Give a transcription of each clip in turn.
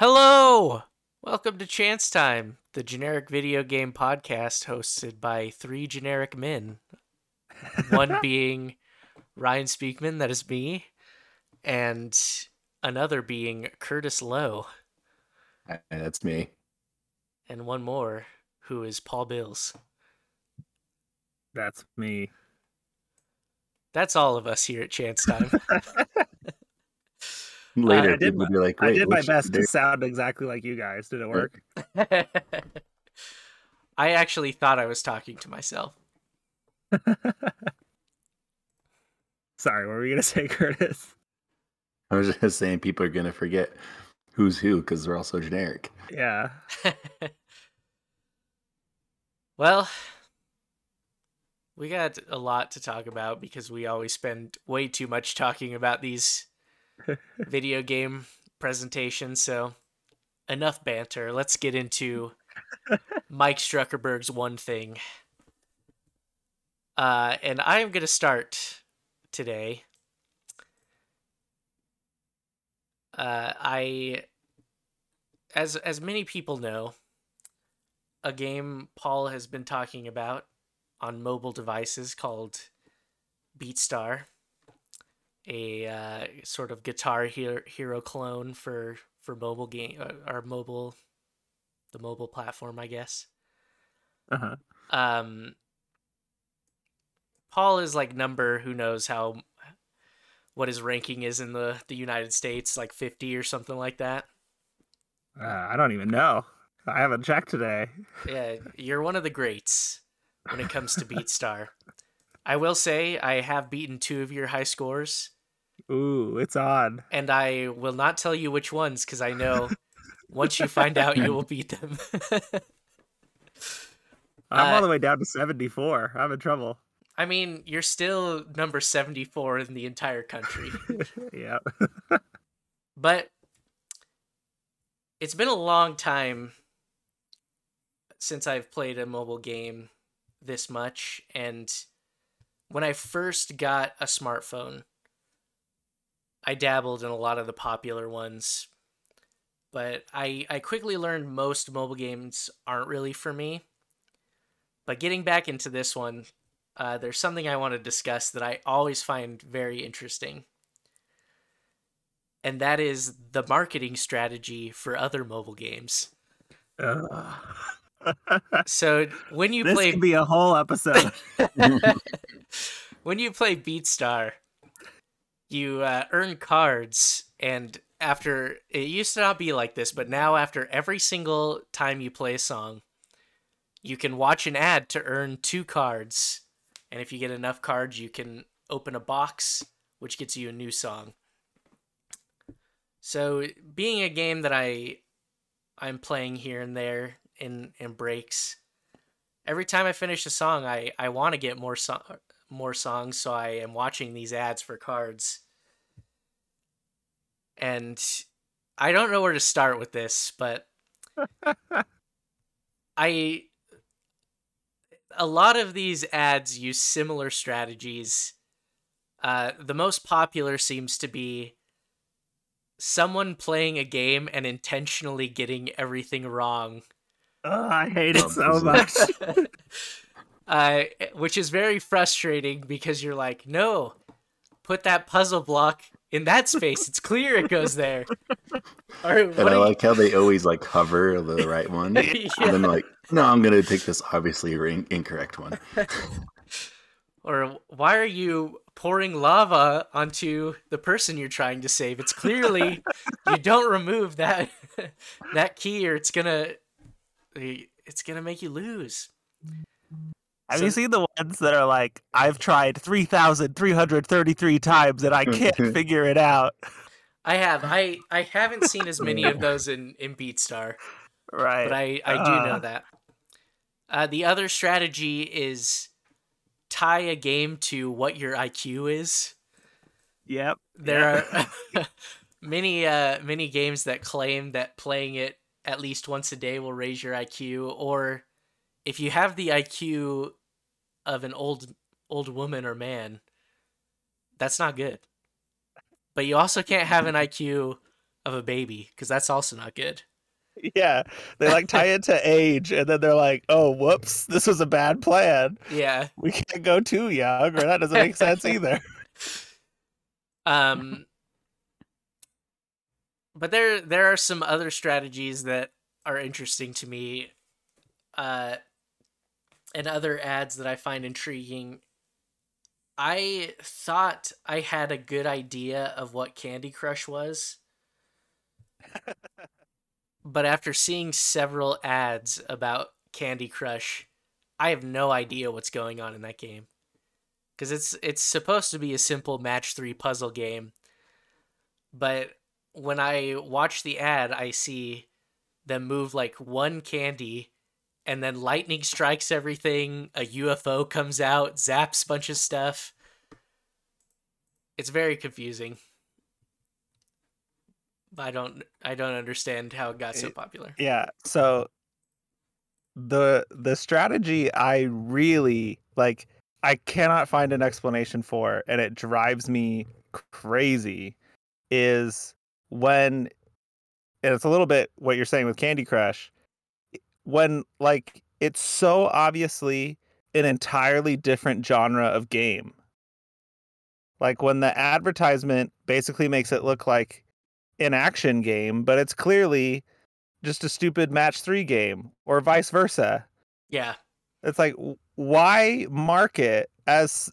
Hello! Welcome to Chance Time, the generic video game podcast hosted by three generic men. One being Ryan Speakman, that is me, and another being Curtis Lowe, Hi, that's me. and one more who is Paul Bills. That's me. That's all of us here at Chance Time. Later, I did people will be like, I did my best there- to sound exactly like you guys. Did it work? I actually thought I was talking to myself. Sorry, what were we gonna say, Curtis? I was just saying people are gonna forget who's who because they're all so generic. Yeah. well, we got a lot to talk about because we always spend way too much talking about these video game presentation. So, enough banter. Let's get into Mike Struckerberg's one thing. Uh, and I am going to start today. Uh, I, as as many people know, a game Paul has been talking about on mobile devices called BeatStar, a uh, sort of Guitar Hero, clone for for mobile game uh, or mobile, the mobile platform, I guess. Uh-huh. Um, Paul is like number who knows how what his ranking is in the the United States, like fifty or something like that. Uh, I don't even know. I haven't checked today. Yeah, you're one of the greats when it comes to BeatStar. I will say I have beaten two of your high scores, Ooh, it's on. and I will not tell you which ones because I know once you find out, you will beat them. I'm Uh, all the way down to 74. I'm in trouble. I mean, you're still number 74 in the entire country, yeah. but it's been a long time since I've played a mobile game this much, and when I first got a smartphone, I dabbled in a lot of the popular ones, but I I quickly learned most mobile games aren't really for me. But getting back into this one, uh, there's something I want to discuss that I always find very interesting, and that is the marketing strategy for other mobile games. Ugh. So when you this play could be a whole episode. when you play BeatStar, you uh, earn cards, and after it used to not be like this, but now after every single time you play a song, you can watch an ad to earn two cards, and if you get enough cards, you can open a box, which gets you a new song. So, being a game that I I'm playing here and there in in breaks, every time I finish a song, I I want to get more so- more songs, so I am watching these ads for cards. And I don't know where to start with this, but I a lot of these ads use similar strategies. Uh, the most popular seems to be someone playing a game and intentionally getting everything wrong Ugh, I hate it so much. uh, which is very frustrating because you're like, no, put that puzzle block in that space. It's clear it goes there. Or And I are you- like how they always like hover the right one, and Yeah. then like, no, I'm gonna take this obviously in- incorrect one. or why are you pouring lava onto the person you're trying to save? It's clearly you don't remove that that key, or it's gonna it's gonna make you lose. Have So- you seen the ones that are like, I've tried 3,333 times and I can't figure it out? I have I I haven't seen as many of those in in BeatStar. Right. but I, I do know Uh. that. Uh, the other strategy is tie a game to what your IQ is. Yep. There Yeah. are many uh, many games that claim that playing it at least once a day will raise your IQ, or if you have the IQ of an old old woman or man, that's not good. But you also can't have an IQ of a baby because that's also not good. Yeah, they like tie it to age, and then they're like, "Oh, whoops, this was a bad plan. Yeah. We can't go too young, or that doesn't make sense either." Um, but there there are some other strategies that are interesting to me, uh, and other ads that I find intriguing. I thought I had a good idea of what Candy Crush was. but after seeing several ads about Candy Crush, I have no idea what's going on in that game. Cuz it's it's supposed to be a simple match 3 puzzle game. But when I watch the ad, I see them move like one candy and then lightning strikes everything, a UFO comes out, zaps bunch of stuff. It's very confusing. I don't I don't understand how it got so popular. Yeah. So the the strategy I really like I cannot find an explanation for and it drives me crazy is when and it's a little bit what you're saying with Candy Crush when like it's so obviously an entirely different genre of game. Like when the advertisement basically makes it look like an action game, but it's clearly just a stupid match three game or vice versa. Yeah. It's like, why market as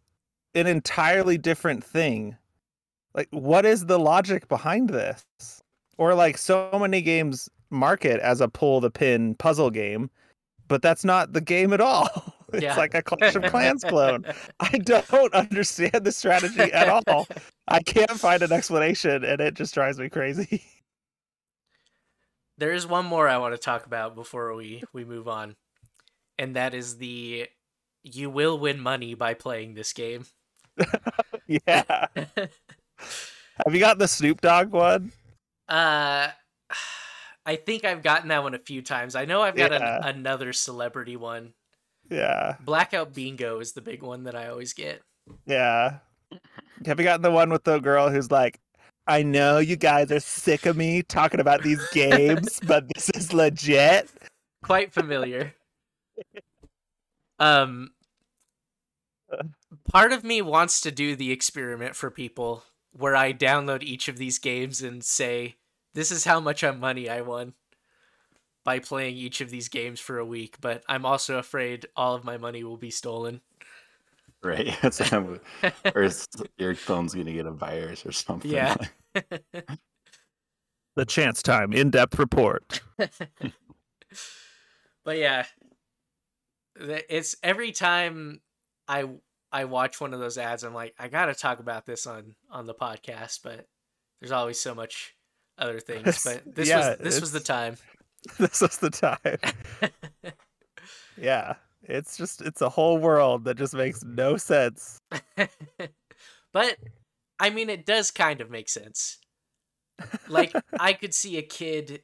an entirely different thing? Like, what is the logic behind this? Or like, so many games market as a pull the pin puzzle game, but that's not the game at all. It's Yeah. like a Clash of Clans clone. I don't understand the strategy at all. I can't find an explanation, and it just drives me crazy. There is one more I want to talk about before we we move on, and that is the you will win money by playing this game. yeah. Have you got the Snoop Dogg one? Uh, I think I've gotten that one a few times. I know I've got an, another celebrity one. Yeah. Blackout Bingo is the big one that I always get. Yeah. Have you gotten the one with the girl who's like, I know you guys are sick of me talking about these games, but this is legit. Quite familiar. um, part of me wants to do the experiment for people where I download each of these games and say, "This is how much of money I won." By playing each of these games for a week, but I'm also afraid all of my money will be stolen. Right. That's what I'm- or your phone's gonna get a virus or something. Yeah. The chance time in depth report. but yeah it's every time i i watch one of those ads i'm like i gotta talk about this on on the podcast but there's always so much other things but this Yeah, was this was the time this was the time. Yeah. It's just, it's a whole world that just makes no sense. but i mean it does kind of make sense like i could see a kid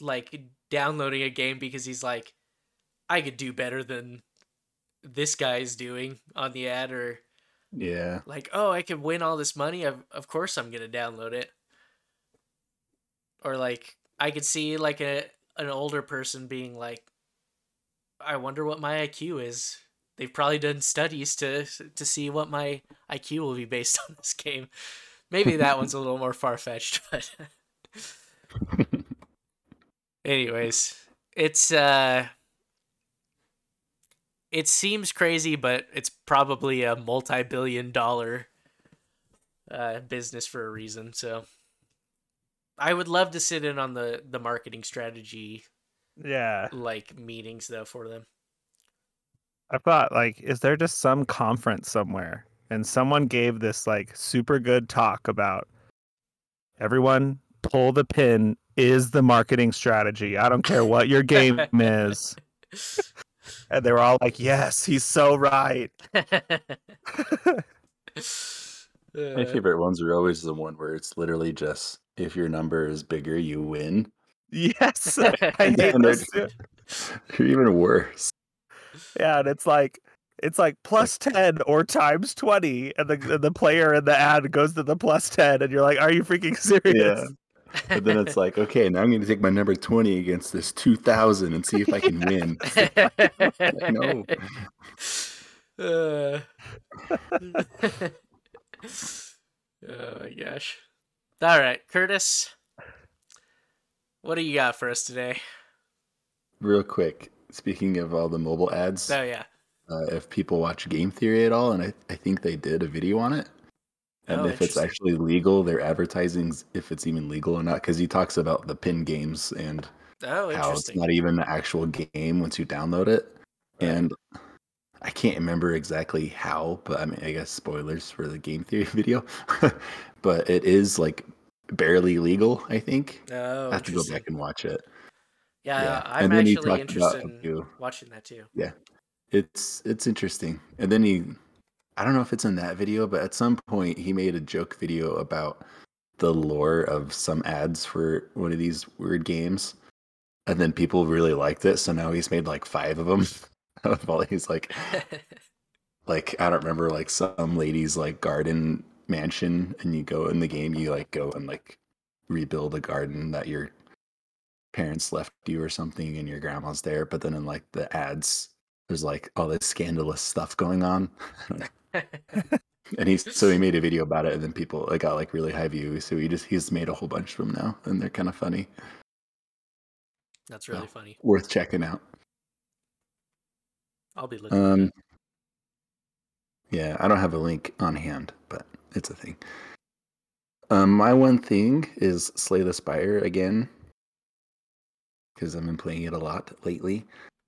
like downloading a game because he's like i could do better than this guy's doing on the ad or Yeah. like oh i could win all this money of, of course i'm gonna download it. Or like i could see like a an older person being like i wonder what my iq is. They've probably done studies to to see what my iq will be based on this game. Maybe that one's a little more far-fetched but anyways it's uh it seems crazy, but it's probably a multi-billion dollar uh, business for a reason. So I would love to sit in on the the marketing strategy Yeah. like meetings though for them. I thought, like, is there just some conference somewhere and someone gave this, like, super good talk about everyone pull the pin is the marketing strategy. I don't care what your game is. And they were all like, yes, he's so right. My favorite ones are always the one where it's literally just if your number is bigger, you win. Yes. I hate And they're, this they're even worse. Yeah, and it's like it's like plus ten or times twenty, and the and the player in the ad goes to the plus ten, and you're like, "Are you freaking serious?" But then it's like, okay, now I'm going to take my number 20 against this 2000 and see if I can win. no. Uh, oh my gosh. All right, Curtis. What do you got for us today? Real quick, speaking of all the mobile ads, Oh yeah. uh, if people watch Game Theory at all, and I, I think they did a video on it, and Oh, if it's actually legal, their advertising, if it's even legal or not, because he talks about the pin games and Oh, how it's not even the actual game once you download it. Right. And I can't remember exactly how, but I mean, I guess spoilers for the game theory video. but it is like barely legal, I think. Oh, I have to go back and watch it. Yeah, yeah. I'm And actually interested in watching that too. Yeah, it's it's interesting. And then he I don't know if it's in that video, but at some point he made a joke video about the lore of some ads for one of these weird games. And then people really liked it, so now he's made like five of them. of all he's like like I don't remember like some lady's like garden mansion and you go in the game you like go and like rebuild a garden that your parents left you or something and your grandma's there but then in like the ads there's like all this scandalous stuff going on and he's so he made a video about it and then people it got like really high views so he just he's made a whole bunch of them now and they're kind of funny That's really funny. worth checking out I'll be looking. Um, yeah, I don't have a link on hand, but it's a thing. Um, my one thing is Slay the Spire again, because I've been playing it a lot lately.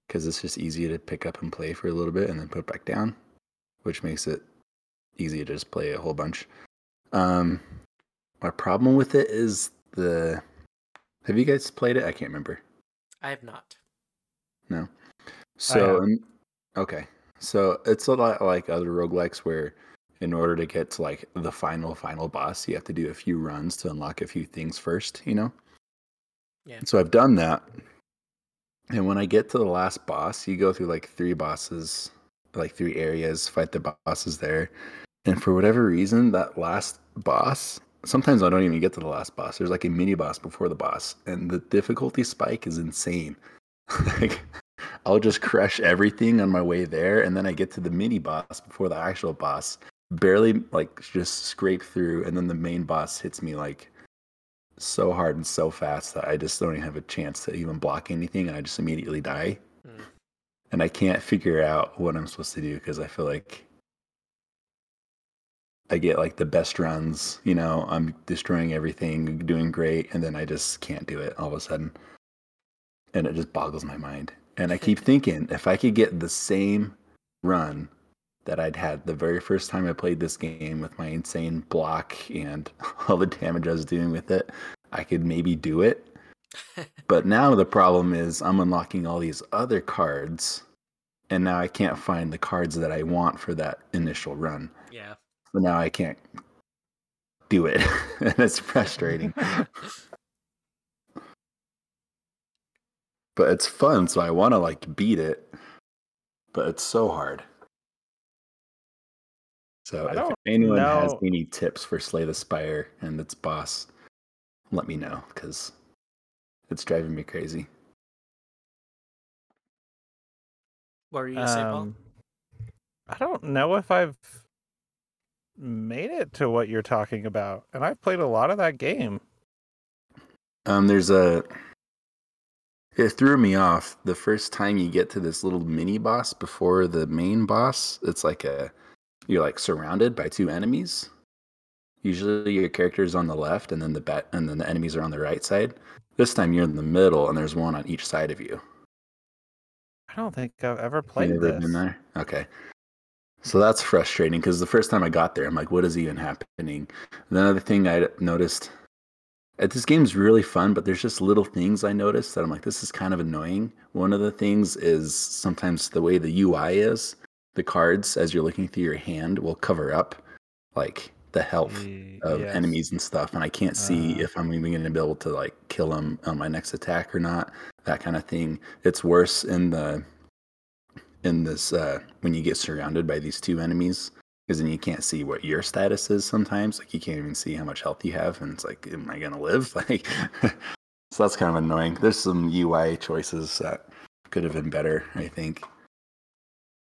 Because it's just easy to pick up and play for a little bit and then put back down, which makes it easy to just play a whole bunch. Um, my problem with it is the. Have you guys played it? I can't remember. I have not. No. So, um, okay. So it's a lot like other roguelikes where in order to get to like the final, final boss, you have to do a few runs to unlock a few things first, you know? Yeah. So I've done that. And when I get to the last boss, you go through like three bosses, like three areas, fight the bosses there. And for whatever reason, that last boss, sometimes I don't even get to the last boss. There's like a mini boss before the boss, and the difficulty spike is insane. like, I'll just crush everything on my way there, and then I get to the mini boss before the actual boss, barely like just scrape through, and then the main boss hits me like so hard and so fast that I just don't even have a chance to even block anything, and I just immediately die. Mm. And I can't figure out what I'm supposed to do because I feel like I get like the best runs, you know, I'm destroying everything, doing great, and then I just can't do it all of a sudden. And it just boggles my mind. And I keep thinking if I could get the same run that I'd had the very first time I played this game with my insane block and all the damage I was doing with it, I could maybe do it. But now the problem is I'm unlocking all these other cards, and now I can't find the cards that I want for that initial run. Yeah. So now I can't do it. and it's frustrating. but it's fun, so I want to like beat it. But it's so hard. So I if don't anyone has any tips for Slay the Spire and its boss, let me know because it's driving me crazy. What were you gonna say, Paul? Um, I don't know if I've made it to what you're talking about, and I've played a lot of that game. Um, there's a. It threw me off the first time you get to this little mini boss before the main boss. It's like a, you're like surrounded by two enemies. Usually your character is on the left, and then the bat, and then the enemies are on the right side. This time you're in the middle, and there's one on each side of you. I don't think I've ever You played never this. been there? Okay. So that's frustrating because the first time I got there, I'm like, what is even happening? Another thing I noticed, uh, this game's really fun, but there's just little things I noticed that I'm like, this is kind of annoying. One of the things is sometimes the way the UI is, the cards as you're looking through your hand will cover up like the health Ye- of yes. enemies and stuff, and I can't see Uh. if I'm even going to be able to like kill them on my next attack or not. That kind of thing. It's worse in the in this uh, when you get surrounded by these two enemies because then you can't see what your status is sometimes. Like you can't even see how much health you have, and it's like, am I gonna live? Like, so that's kind of annoying. There's some UI choices that could have been better, I think.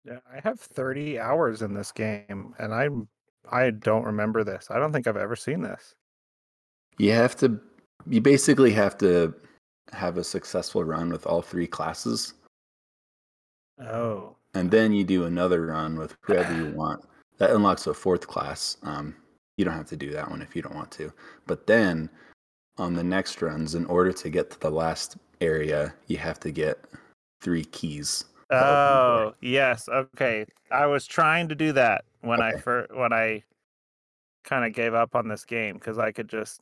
Yeah, I have 30 hours in this game, and I'm I don't remember this. I don't think I've ever seen this. You have to, you basically have to have a successful run with all three classes, Oh, and then you do another run with whoever you want. That unlocks a fourth class. Um, you don't have to do that one if you don't want to. But then on the next runs, in order to get to the last area, you have to get three keys. oh, yes. Okay, I was trying to do that when I first when I kind of gave up on this game because I could just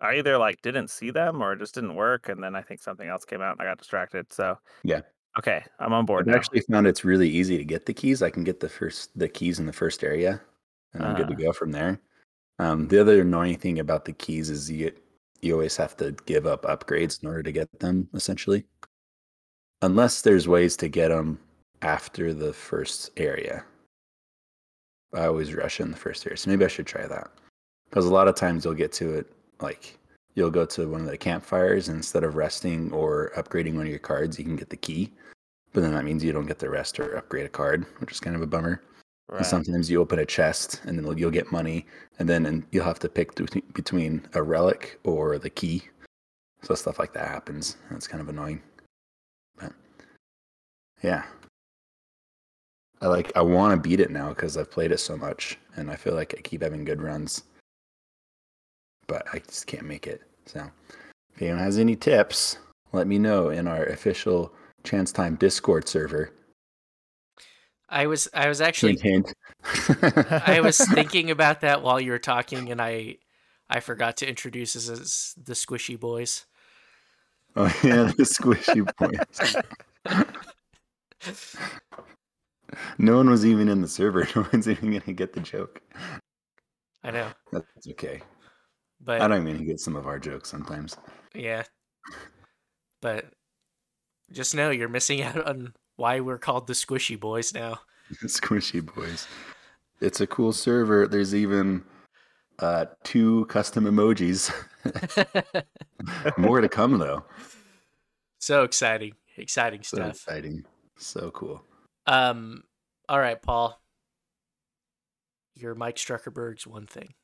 I either like didn't see them or it just didn't work, and then I think something else came out and I got distracted. So Yeah. okay, I'm on board I've actually found it's really easy to get the keys. I can get the first the keys in the first area, and I'm good to Ah. go from there. Um, the other annoying thing about the keys is you you always have to give up upgrades in order to get them, essentially. Unless there's ways to get them after the first area. I always rush in the first area, so maybe I should try that. Because a lot of times you'll get to it like you'll go to one of the campfires and instead of resting or upgrading one of your cards, you can get the key. But then that means you don't get the rest or upgrade a card, which is kind of a bummer. And Right. sometimes you open a chest and then you'll- get money, and then and you'll have to pick between- between a relic or the key. So stuff like that happens. It's kind of annoying. But yeah, I like. I want to beat it now because I've played it so much, and I feel like I keep having good runs. But I just can't make it. So if anyone has any tips, let me know in our official Chance Time Discord server. I was I was actually Hint, hint. I was thinking about that while you were talking, and I I forgot to introduce us as the Squishy Boys. Oh yeah, the squishy points. no one was even in the server. No one's even gonna get the joke. I know, That's okay. but I don't even get some of our jokes sometimes. yeah, but just know you're missing out on why we're called the Squishy Boys now. squishy boys. It's a cool server. There's even uh, two custom emojis. More to come though. so exciting, exciting So stuff. exciting. So cool. Um, all right, Paul. Your Mike Struckerberg's one thing.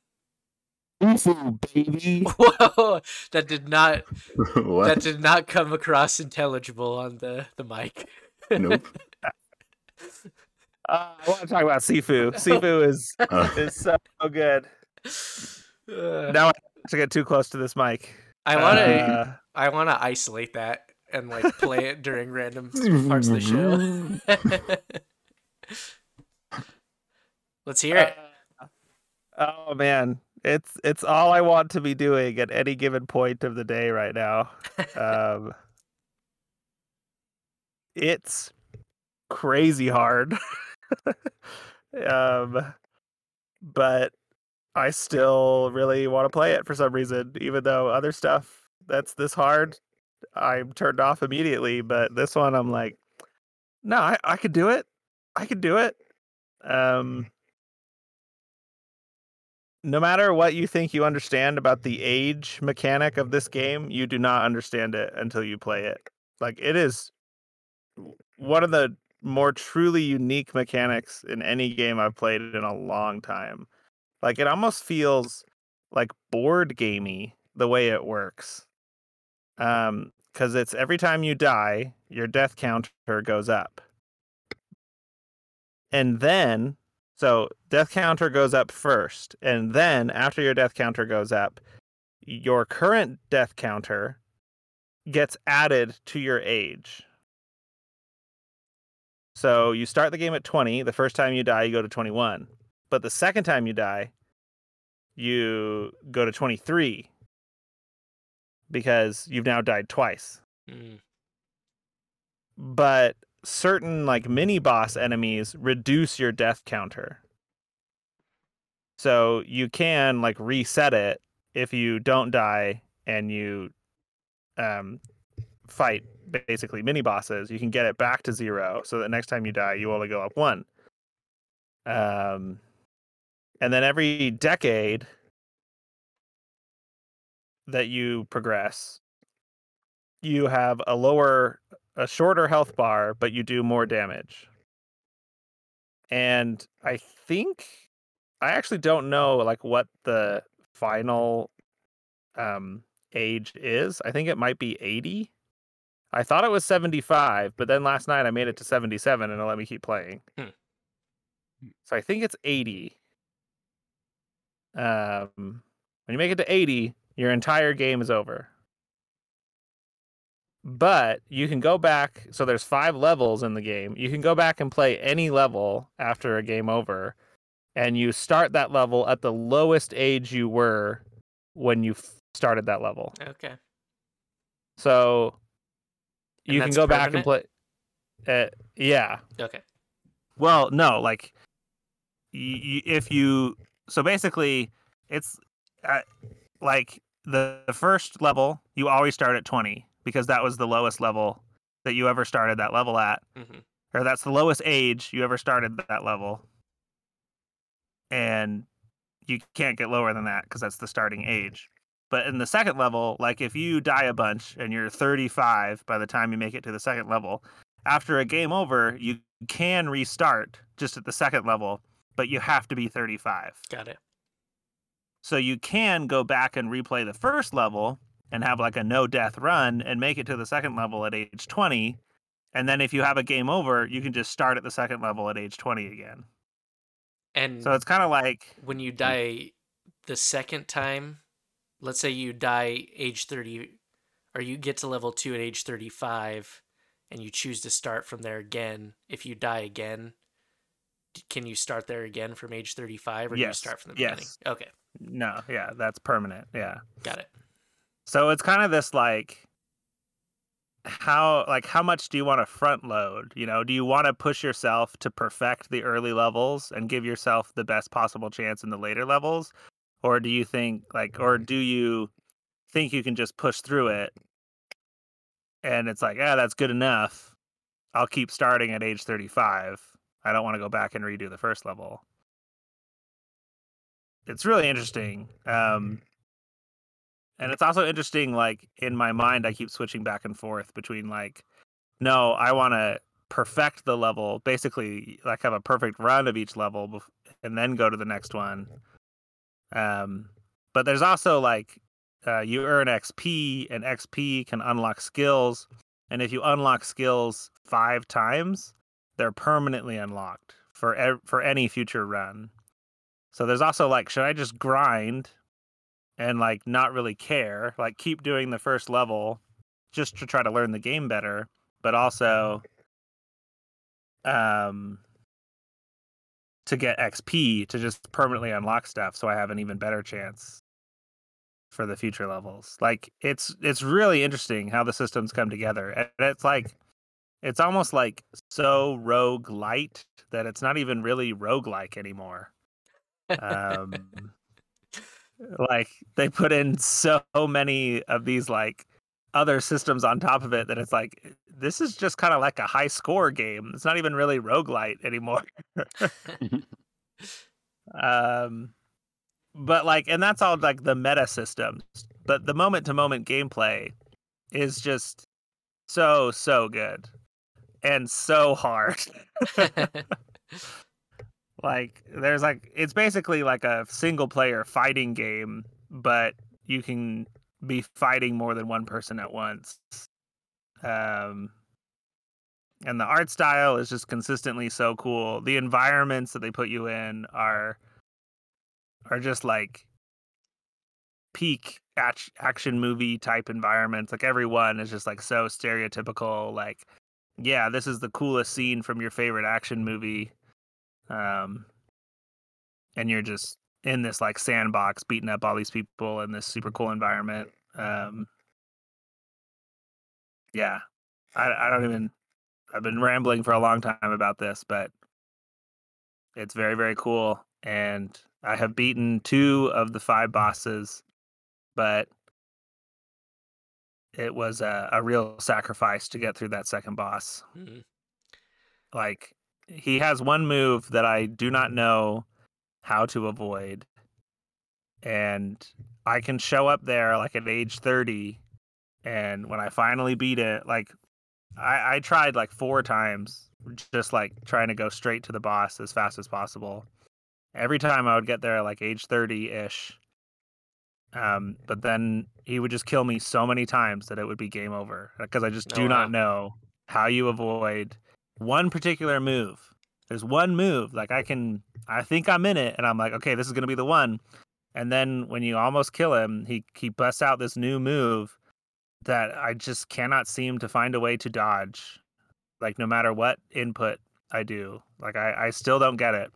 baby. Whoa, that did not what? that did not come across intelligible on the the mic. Nope. Uh, I want to talk about Sifu. Sifu is Uh, is so good. Uh, Now I have to get too close to this mic. I want to Uh, I want to isolate that and like play it during random parts of the show. Let's hear it. Uh, oh man, it's it's all I want to be doing at any given point of the day right now. Um, it's crazy hard. um, but I still really want to play it for some reason, even though other stuff that's this hard, I'm turned off immediately. But this one, I'm like, no, I, I could do it. I could do it. Um, no matter what you think you understand about the age mechanic of this game, you do not understand it until you play it. Like it is one of the more truly unique mechanics in any game I've played in a long time. Like it almost feels like board gamey the way it works. Um cuz it's every time you die, your death counter goes up. And then so death counter goes up first, and then after your death counter goes up, your current death counter gets added to your age. So you start the game at 20. The first time you die, you go to 21. But the second time you die, you go to 23 because you've now died twice Mm. but certain like mini boss enemies reduce your death counter. So you can like reset it if you don't die and you um fight basically mini bosses, you can get it back to zero so that next time you die you only go up one. Um, and then every decade that you progress, you have a lower, a shorter health bar, but you do more damage. And I think I actually don't know like what the final um age is. I think it might be 80. I thought it was 75, but then last night I made it to 77 and it let me keep playing. Hmm. So I think it's 80. Um when you make it to 80, your entire game is over. But you can go back, so there's 5 levels in the game. You can go back and play any level after a game over and you start that level at the lowest age you were when you f- started that level. Okay. So you can go back and play. Uh, yeah. Okay. Well, no, like y- y- if you so basically it's uh, like the, the first level you always start at 20 because that was the lowest level that you ever started that level at. Hmm or that's the lowest age you ever started that level. And you can't get lower than that because that's the starting age. But in the second level like if you die a bunch and you're 35 by the time you make it to the second level after a game over you can restart just at the second level but you have to be 35 Got it. So you can go back and replay the first level and have like a no death run and make it to the second level at age 20 and then if you have a game over you can just start at the second level at age 20 again And so it's kind of like when you die the second time, let's say you die age 30 or you get to level 2 at age 35 and you choose to start from there again, if you die again, can you start there again from age 35 or do you start from the beginning? yes. Okay, no yeah that's permanent yeah. Got it. so it's kind of this like how like how much do you want to front load? You know do you want to push yourself to perfect the early levels and give yourself the best possible chance in the later levels? Or do you think like or do you think you can just push through it? And it's like yeah that's good enough. I'll keep starting at age 35 i don't want to go back and redo the first level it's really interesting um and it's also interesting like in my mind i keep switching back and forth between like no i want to perfect the level basically like have a perfect run of each level bef- and then go to the next one. Um but there's also like uh, you earn xp and xp can unlock skills and if you unlock skills five times they're permanently unlocked for for any future run so there's also like should i just grind and like not really care, like keep doing the first level just to try to learn the game better, but also um to get XP to just permanently unlock stuff so I have an even better chance for the future levels. Like it's it's really interesting how the systems come together. And it's like it's almost like so roguelite that it's not even really roguelike anymore. Um like they put in so many of these like other systems on top of it that it's like this is just kind of like a high score game. It's not even really roguelite anymore. um but like and that's all like the meta systems. But the moment to moment gameplay is just so so good and so hard. like there's like it's basically like a single player fighting game but you can be fighting more than one person at once. Um and the art style is just consistently so cool. The environments that they put you in are are just like peak act- action movie type environments. Like everyone is just like so stereotypical. Like yeah this is the coolest scene from your favorite action movie um and you're just in this like sandbox beating up all these people in this super cool environment. Um yeah. I i don't even i've been rambling for a long time about this but it's very very cool. And i have beaten two of the five bosses but it was a, a real sacrifice to get through that second boss. Mhm. like he has one move that I do not know how to avoid. And I can show up there like at age 30 and when I finally beat it, like I, I tried like four times, just like trying to go straight to the boss as fast as possible. Every time I would get there like age 30 ish. Um, but then he would just kill me so many times that it would be game over because I just Oh, do wow. not know how you avoid one particular move. There's one move like I can I think I'm in it and I'm like okay this is to be the one. And then when you almost kill him, he he busts out this new move that I just cannot seem to find a way to dodge. Like no matter what input I do, like I I still don't get it.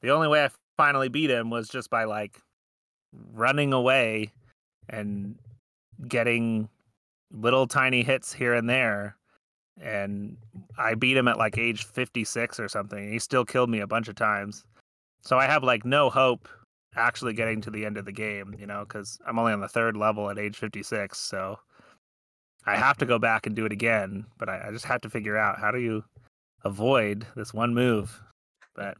The only way I finally beat him was just by like running away and getting little tiny hits here and there. And I beat him at like age 56 or something. He still killed me a bunch of times. So I have like no hope actually getting to the end of the game, you know, because I'm only on the third level at age 56. So I have to go back and do it again. But I, I just have to figure out how do you avoid this one move. But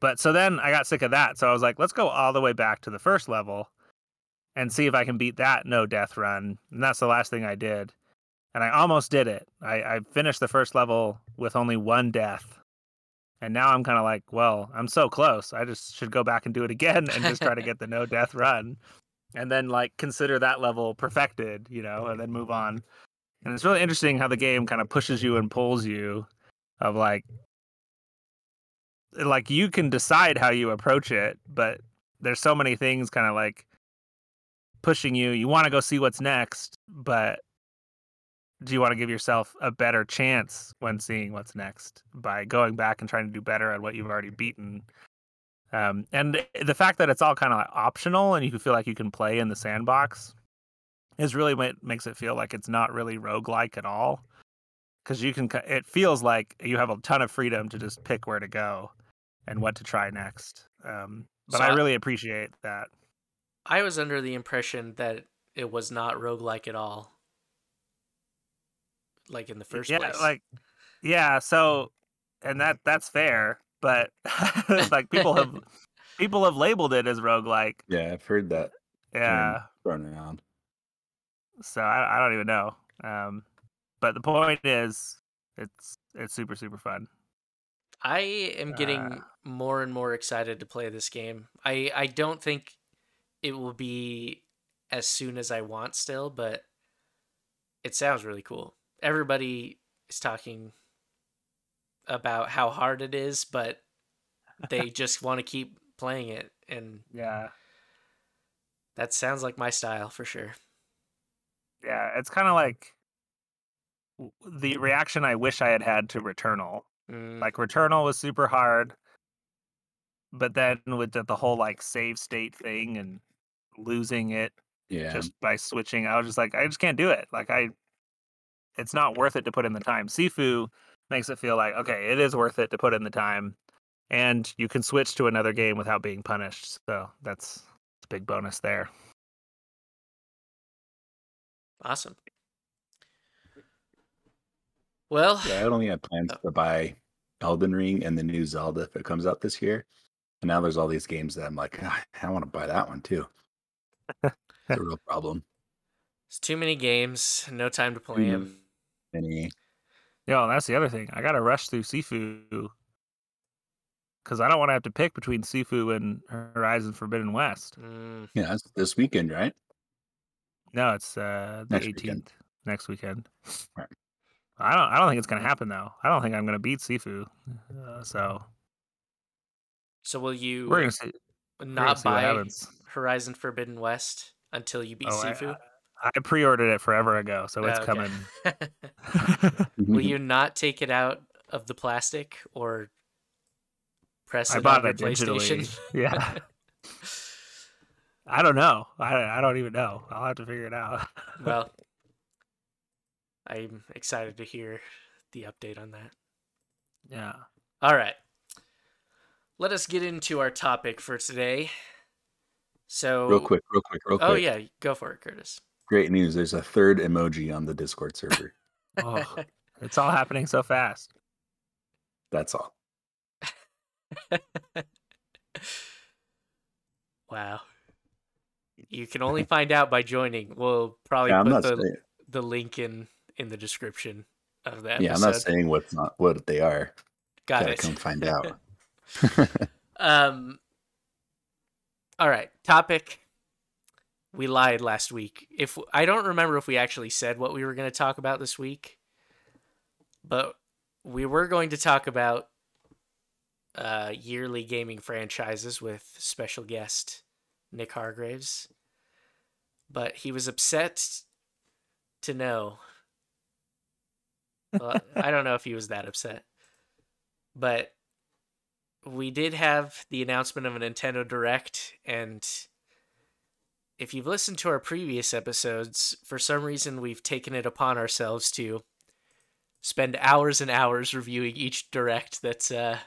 but so then I got sick of that. So I was like, let's go all the way back to the first level and see if I can beat that no death run. And that's the last thing I did. And I almost did it. I, I finished the first level with only one death. And now I'm kind of like, well, I'm so close. I just should go back and do it again and just try to get the no death run. And then like consider that level perfected, you know, and then move on. And it's really interesting how the game kind of pushes you and pulls you of like like you can decide how you approach it, but there's so many things kind of like pushing you. You want to go see what's next, but do you want to give yourself a better chance when seeing what's next by going back and trying to do better at what you've already beaten? Um, and the fact that it's all kind of optional and you feel like you can play in the sandbox is really what makes it feel like it's not really roguelike at all. Because you can, it feels like you have a ton of freedom to just pick where to go and what to try next. Um, but So I I- really appreciate that. I was under the impression that it was not roguelike at all. Like in the first yeah, place. like yeah. So, and that that's fair, but like people have people have labeled it as roguelike. Yeah, I've heard that Yeah. thrown around. So I, I don't even know. Um, but the point is, it's it's super super fun. I am getting Uh, more and more excited to play this game. I I don't think it will be as soon as I want still, but it sounds really cool. Everybody is talking about how hard it is, but they just want to keep playing it and Yeah. that sounds like my style for sure. Yeah. It's kind of like the reaction I wish I had had to Returnal. Mm, Like Returnal was super hard, but then with the, the whole like save state thing and losing it Yeah, just by switching. I was just like, I just can't do it. Like I, it's not worth it to put in the time. Sifu makes it feel like okay, it is worth it to put in the time, and you can switch to another game without being punished. So that's a big bonus there. awesome. Well, yeah. I only had plans Oh. to buy Elden Ring and the new Zelda if it comes out this year. And now there's all these games that I'm like, "Ah, I want to buy that one too. it's a real problem. it's too many games, no time to play them. Any Yo, that's the other thing. I gotta rush through Sifu because I don't want to have to pick between Sifu and Horizon Forbidden West. Mm, yeah, it's this weekend, right? No, it's uh, the 18th weekend. next weekend. Right. I don't. I don't think it's gonna happen though. I don't think I'm gonna beat Sifu. Uh, so so will you we're gonna see. we're gonna not see buy. Horizon Forbidden West until you beat Oh, I- Sifu? I pre-ordered it forever ago, so it's Oh, coming. Will you not take it out of the plastic or press it I bought on your it digitally. PlayStation? Yeah. I don't know. I I don't even know. I'll have to figure it out. well, I'm excited to hear the update on that. yeah. All right. Let us get into our topic for today. So, real quick, real quick, real oh, quick. Oh yeah, go for it, Curtis. Great news. There's a third emoji on the Discord server. Oh, it's all happening so fast. That's all. wow. You can only find out by joining. We'll probably Yeah, put the, saying. the link in in the description of that. Yeah, I'm not saying what's not what they are. Got Gotta it. come find out. Um. All right. Topic. We lied last week. If I don't remember if we actually said what we were going to talk about this week, but we were going to talk about uh, yearly gaming franchises with special guest Nick Hargraves. But he was upset to know. Well, I don't know if he was that upset, but we did have the announcement of a Nintendo Direct, and if you've listened to our previous episodes, for some reason we've taken it upon ourselves to spend hours and hours reviewing each Direct that's uh,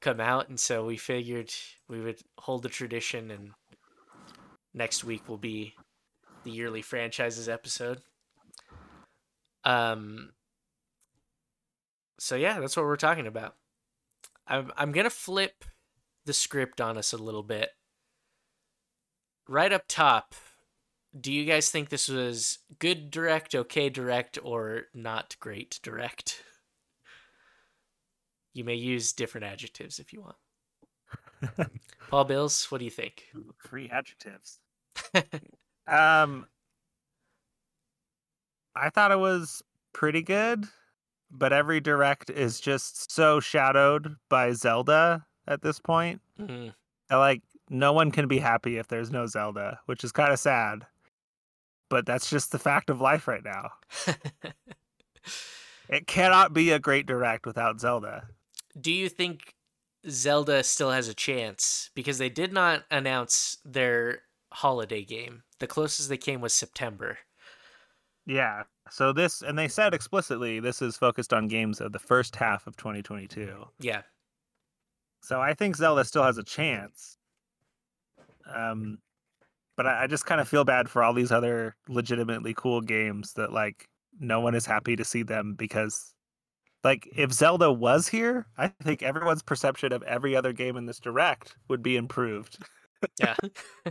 come out, and so we figured we would hold the tradition, and next week will be the yearly franchises episode. Um. So yeah, that's what we're talking about. I'm I'm gonna flip the script on us a little bit. Right up top, do you guys think this was good direct, okay direct, or not great direct? You may use different adjectives if you want. Paul Bills, what do you think? Free adjectives. Um, I thought it was pretty good, but every direct is just so shadowed by Zelda at this point. Mm, I like no one can be happy if there's no Zelda, which is kind of sad. But that's just the fact of life right now. It cannot be a great direct without Zelda. do you think Zelda still has a chance? Because they did not announce their holiday game. The closest they came was September. Yeah. So this, and they said explicitly, this is focused on games of the first half of 2022. Yeah. So I think Zelda still has a chance. Um, but I, I just kind of feel bad for all these other legitimately cool games that like no one is happy to see them because, like, if Zelda was here, I think everyone's perception of every other game in this direct would be improved. Yeah.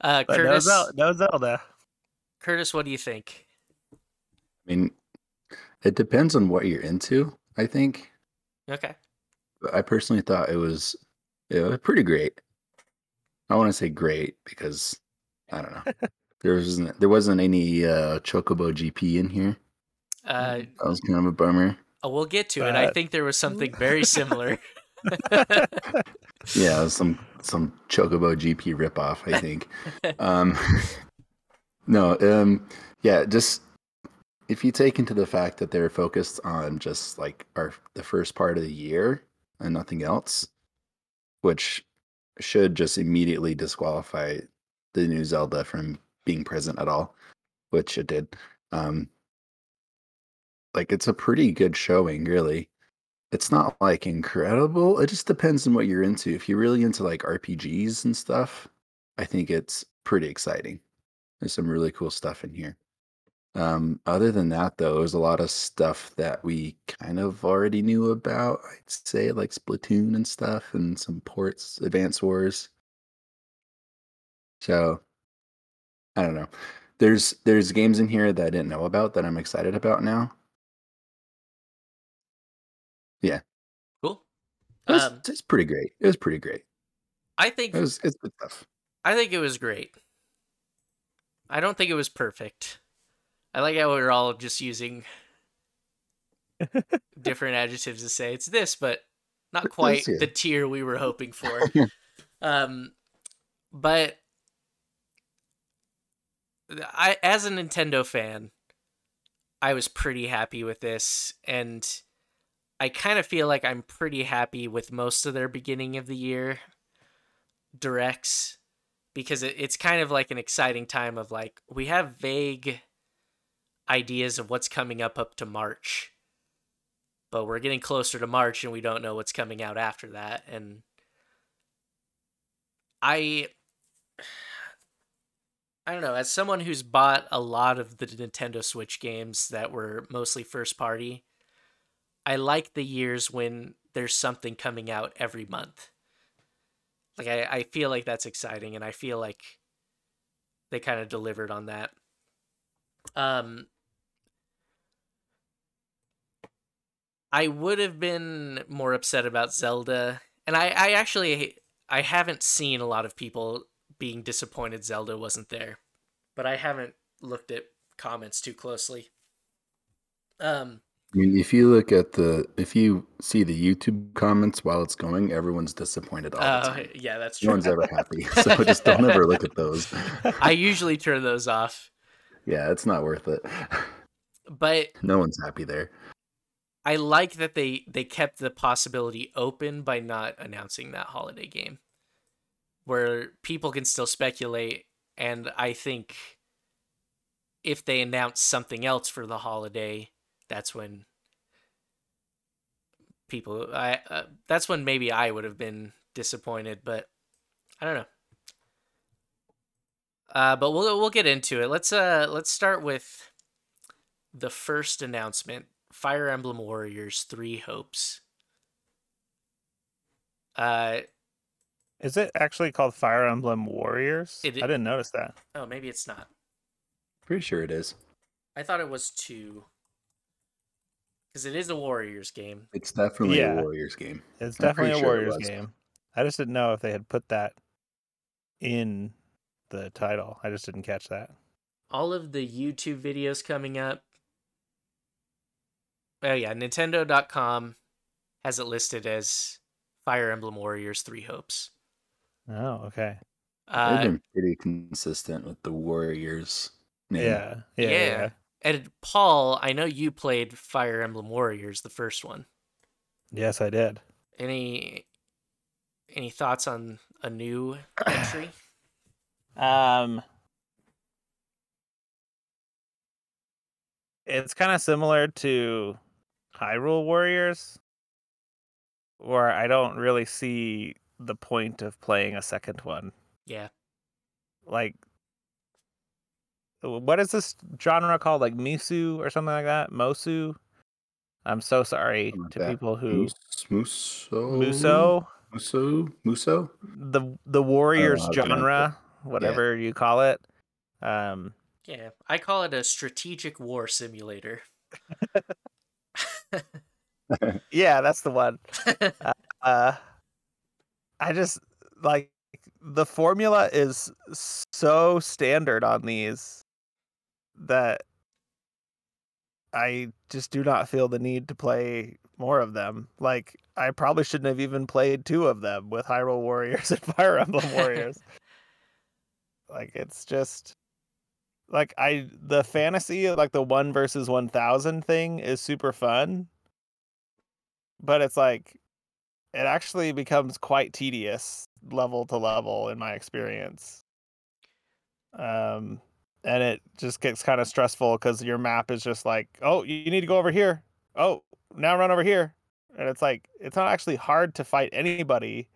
uh, But no, Curtis, Zel- no Zelda. Curtis, what do you think? I mean, it depends on what you're into. I think. Okay. I personally thought it was, it was pretty great. I want to say great because I don't know. there wasn't there wasn't any uh, Chocobo GP in here. Uh, That was kind of a bummer. oh, we'll get to it. I think there was something very similar. Yeah, some some Chocobo GP ripoff. I think. um, no, um, yeah, just if you take into the fact that they're focused on just like our the first part of the year and nothing else, which should just immediately disqualify the new Zelda from being present at all, which it did. Um, like it's a pretty good showing, really. It's not like incredible. It just depends on what you're into. If you're really into like RPGs and stuff, I think it's pretty exciting. There's some really cool stuff in here. Um, other than that, though, there's a lot of stuff that we kind of already knew about. I'd say like Splatoon and stuff, and some ports, Advance Wars. So, I don't know. There's there's games in here that I didn't know about that I'm excited about now. Yeah, cool. It was, Um, it's pretty great. It was pretty great. I think It was it's good stuff. I think it was great. I don't think it was perfect. I like how we're all just using different adjectives to say it's this, but not quite the tier we were hoping for. um, but I, as a Nintendo fan, I was pretty happy with this, and I kind of feel like I'm pretty happy with most of their beginning of the year directs because it, it's kind of like an exciting time of like we have vague ideas of what's coming up up to March. But we're getting closer to March and we don't know what's coming out after that and I I don't know, as someone who's bought a lot of the Nintendo Switch games that were mostly first party, I like the years when there's something coming out every month. Like I, I feel like that's exciting and I feel like they kind of delivered on that. Um I would have been more upset about Zelda and I, I actually I haven't seen a lot of people being disappointed Zelda wasn't there. But I haven't looked at comments too closely. Um I mean, if you look at the, if you see the YouTube comments while it's going, everyone's disappointed all the uh, time. yeah, that's true. No one's ever happy. So just don't ever look at those. I usually turn those off. Yeah, it's not worth it. But No one's happy there. I like that they they kept the possibility open by not announcing that holiday game, where people can still speculate. And I think if they announce something else for the holiday, that's when people I uh, that's when maybe I would have been disappointed. But I don't know. Uh, but we'll we'll get into it. Let's uh let's start with the first announcement Fire Emblem Warriors Three Hopes. Uh Is it actually called Fire Emblem Warriors? It- I didn't notice that. oh, maybe it's not. Pretty sure it is. I thought it was two. Because it is a Warriors game. It's definitely Yeah. a Warriors game. It's I'm definitely a sure Warriors was. game. I just didn't know if they had put that in the title. I just didn't catch that. All of the YouTube videos coming up. Oh yeah, Nintendo.com has it listed as Fire Emblem Warriors Three Hopes. Oh, okay. They've Uh, been pretty consistent with the Warriors name. Yeah. Yeah. Yeah. yeah. and Paul, I know you played Fire Emblem Warriors, the first one. Yes, I did. Any any thoughts on a new entry? Um, it's kind of similar to Hyrule Warriors, where I don't really see the point of playing a second one. yeah. Like, what is this genre called? Like Misu or something like that? Mosu? I'm so sorry Something like to that. people who Mus- Muso. Muso, Muso. Muso. the the Warriors how to pronounce it. genre, whatever you call it. Um, Yeah. I call it a strategic war simulator. yeah, that's the one. uh i just like the formula is so standard on these that i just do not feel the need to play more of them like i probably shouldn't have even played two of them with hyrule warriors and fire emblem warriors like it's just like i the fantasy like the one versus 1000 thing is super fun. But it's like it actually becomes quite tedious level to level in my experience. Um and it just gets kind of stressful because your map is just like oh you need to go over here. Oh now run over here. And it's like it's not actually hard to fight anybody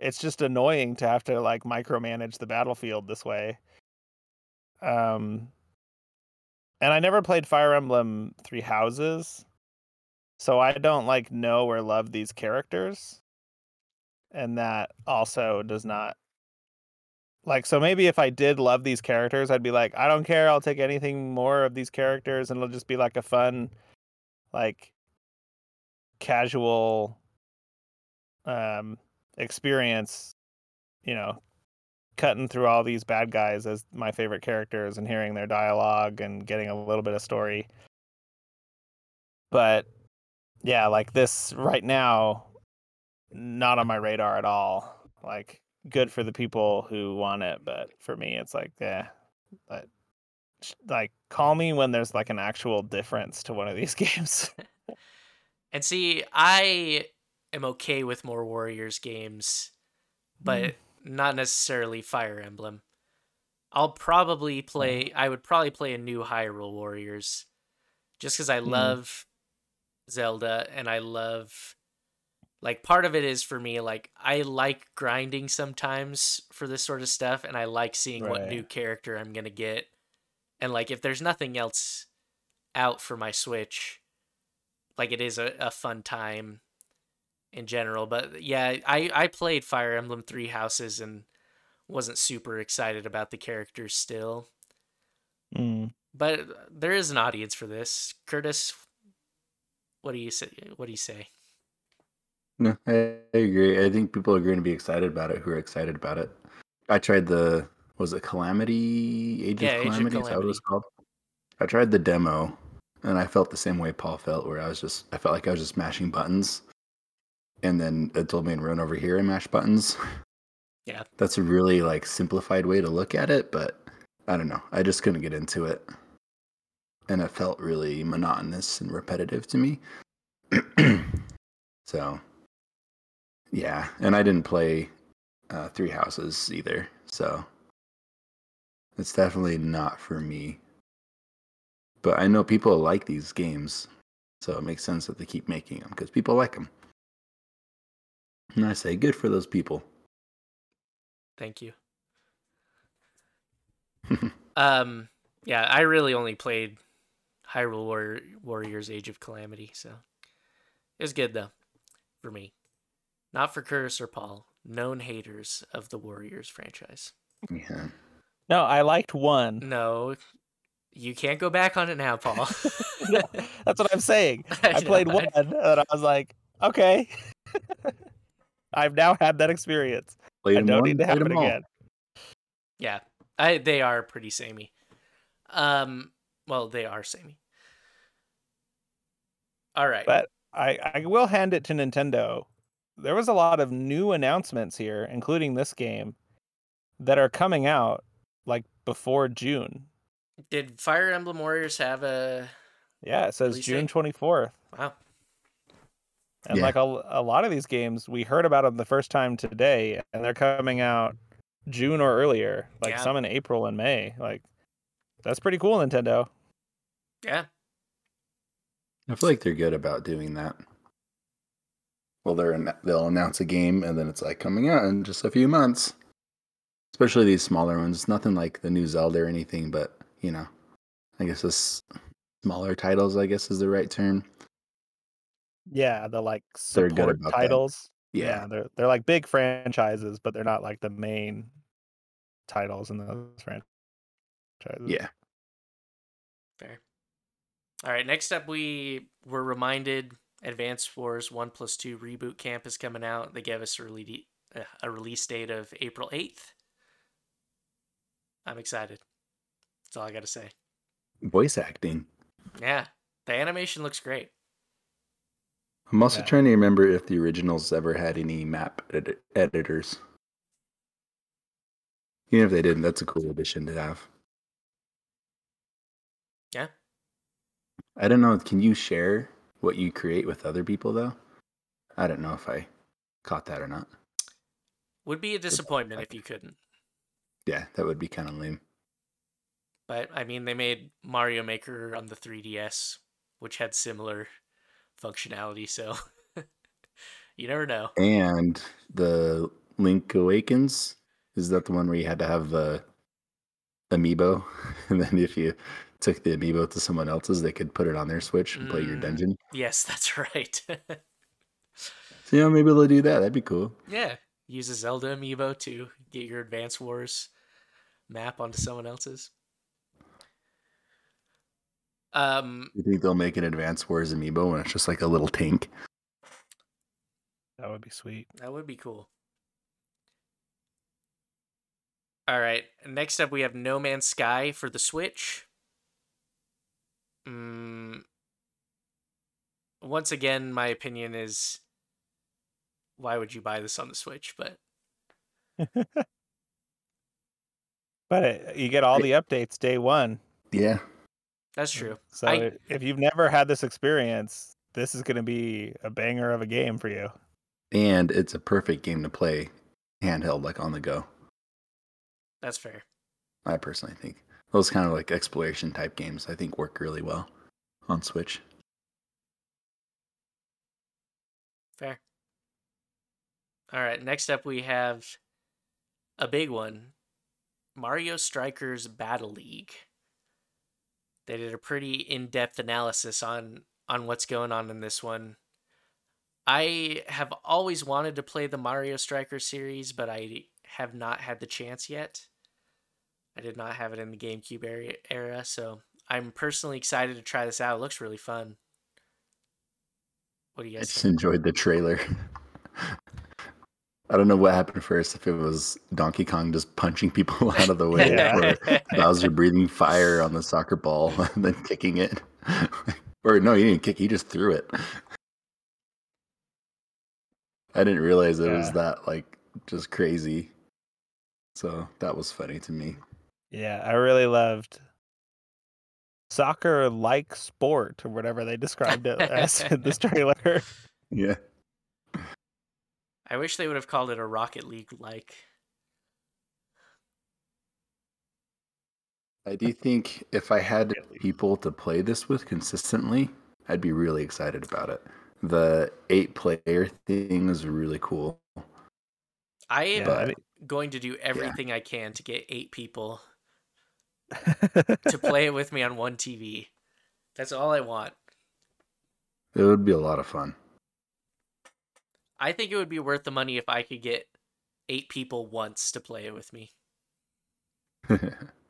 it's just annoying to have to like micromanage the battlefield this way um and i never played fire emblem three houses so I don't like know or love these characters. And that also does not like so maybe if I did love these characters, I'd be like, I don't care, I'll take anything more of these characters and it'll just be like a fun like casual um experience, you know, cutting through all these bad guys as my favorite characters and hearing their dialogue and getting a little bit of story. But yeah, like this right now, not on my radar at all. Like, good for the people who want it, but for me, it's like, yeah, but like, call me when there's like an actual difference to one of these games. And see, I am okay with more Warriors games, but not necessarily Fire Emblem. I'll probably play. I would probably play a new Hyrule Warriors, just because I Hmm. love Zelda and I love. Like part of it is for me, like I like grinding sometimes for this sort of stuff, and I like seeing what new character I'm gonna get. And like if there's nothing else out for my Switch, like it is a, a fun time in general. But yeah, I I played Fire Emblem Three Houses and wasn't super excited about the characters still. Mm. But there is an audience for this. Curtis, what do you say? What do you say? No, I, I agree. I think people are going to be excited about it who are excited about it. I tried the was it Calamity Age Yeah, of Age of Calamity? Is that what it was called? I tried the demo, and I felt the same way Paul felt, where I was just I felt like I was just mashing buttons, and then it told me to run over here and mash buttons. Yeah. that's a really like simplified way to look at it, but I don't know. I just couldn't get into it, and it felt really monotonous and repetitive to me. so, yeah, and I didn't play uh, Three Houses either, so it's definitely not for me. But I know people like these games, so it makes sense that they keep making them because people like them. And I say, good for those people. Thank you. um, yeah, I really only played Hyrule War- Warriors Age of Calamity, so it was good though for me. Not for Curtis or Paul, known haters of the Warriors franchise. yeah. No, I liked one. No, you can't go back on it now, Paul. No, That's what I'm saying. I I played one I- and I was like, okay. I've now had that experience. Played I 'em don't one, need to played have it 'em all. again. Yeah, I they are pretty samey. Um, well, they are samey. All right. But I, I will hand it to Nintendo. There was a lot of new announcements here, including this game, that are coming out like before June. Did Fire Emblem Warriors have a Yeah, it says June 24th. wow? And Yeah. like a, a lot of these games, we heard about them the first time today, and they're coming out June or earlier, like Yeah. some in April and May. Like, that's pretty cool, Nintendo. Yeah, I feel like they're good about doing that. Well, they're an- they'll announce a game and then it's like coming out in just a few months. Especially these smaller ones. Nothing like the new Zelda or anything, but you know, I guess this smaller titles. I guess is the right term. Yeah, the like They're good support about that. titles. Yeah, they're they're like big franchises, but they're not like the main titles in those franchises. yeah. fair. All right. Next up, we were reminded Advance Wars One Plus Two Reboot Camp is coming out. They gave us a release uh, a release date of April eighth. I'm excited. That's all I got to say. Voice acting. Yeah, the animation looks great. I'm also Yeah. trying to remember if the originals ever had any map edit- editors. Even if they didn't, that's a cool addition to have. Yeah. I don't know. Can you share what you create with other people though? I don't know if I caught that or not. Would be a disappointment if you couldn't. Yeah, that would be kind of lame. But I mean, they made Mario Maker on the 3DS, which had similar functionality, so you never know. And the Link Awakens is that the one where you had to have the amiibo, and then if you took the amiibo to someone else's, they could put it on their Switch and play your Mm. dungeon. Yes, that's right. So yeah, maybe they'll do that. That'd be cool. yeah, use a Zelda amiibo to get your Advance Wars map onto someone else's. Um, You think they'll make an Advance Wars amiibo when it's just like a little tank? That would be sweet. that would be cool. All right, next up we have No Man's Sky for the Switch. Mm, once again, my opinion is why would you buy this on the Switch? But But it, you get all the updates day one. Yeah. That's mm. true. So I- if you've never had this experience, this is going to be a banger of a game for you. And it's a perfect game to play handheld, like on the go. That's fair. I personally think those kind of like exploration type games, I think work really well on Switch. Fair. All right, next up we have a big one Mario Strikers Battle League. They did a pretty in depth analysis on on what's going on in this one. I have always wanted to play the Mario Striker series, but I have not had the chance yet. I did not have it in the GameCube era, era so I'm personally excited to try this out. It looks really fun. What do you guys? I just think? enjoyed the trailer. I don't know what happened first. If it was Donkey Kong just punching people out of the way, Yeah. or Bowser breathing fire on the soccer ball and then kicking it, or no, he didn't kick. He just threw it. I didn't realize it was that like just crazy. So that was funny to me. Yeah, I really loved soccer like sport or whatever they described it as in this trailer. Yeah. I wish they would have called it a Rocket League like. I do think if I had people to play this with consistently, I'd be really excited about it. The eight player thing is really cool. I am Yeah, I mean- going to do everything I can to get eight people to play it with me on one TV. That's all I want. It would be a lot of fun. I think it would be worth the money if I could get eight people once to play it with me.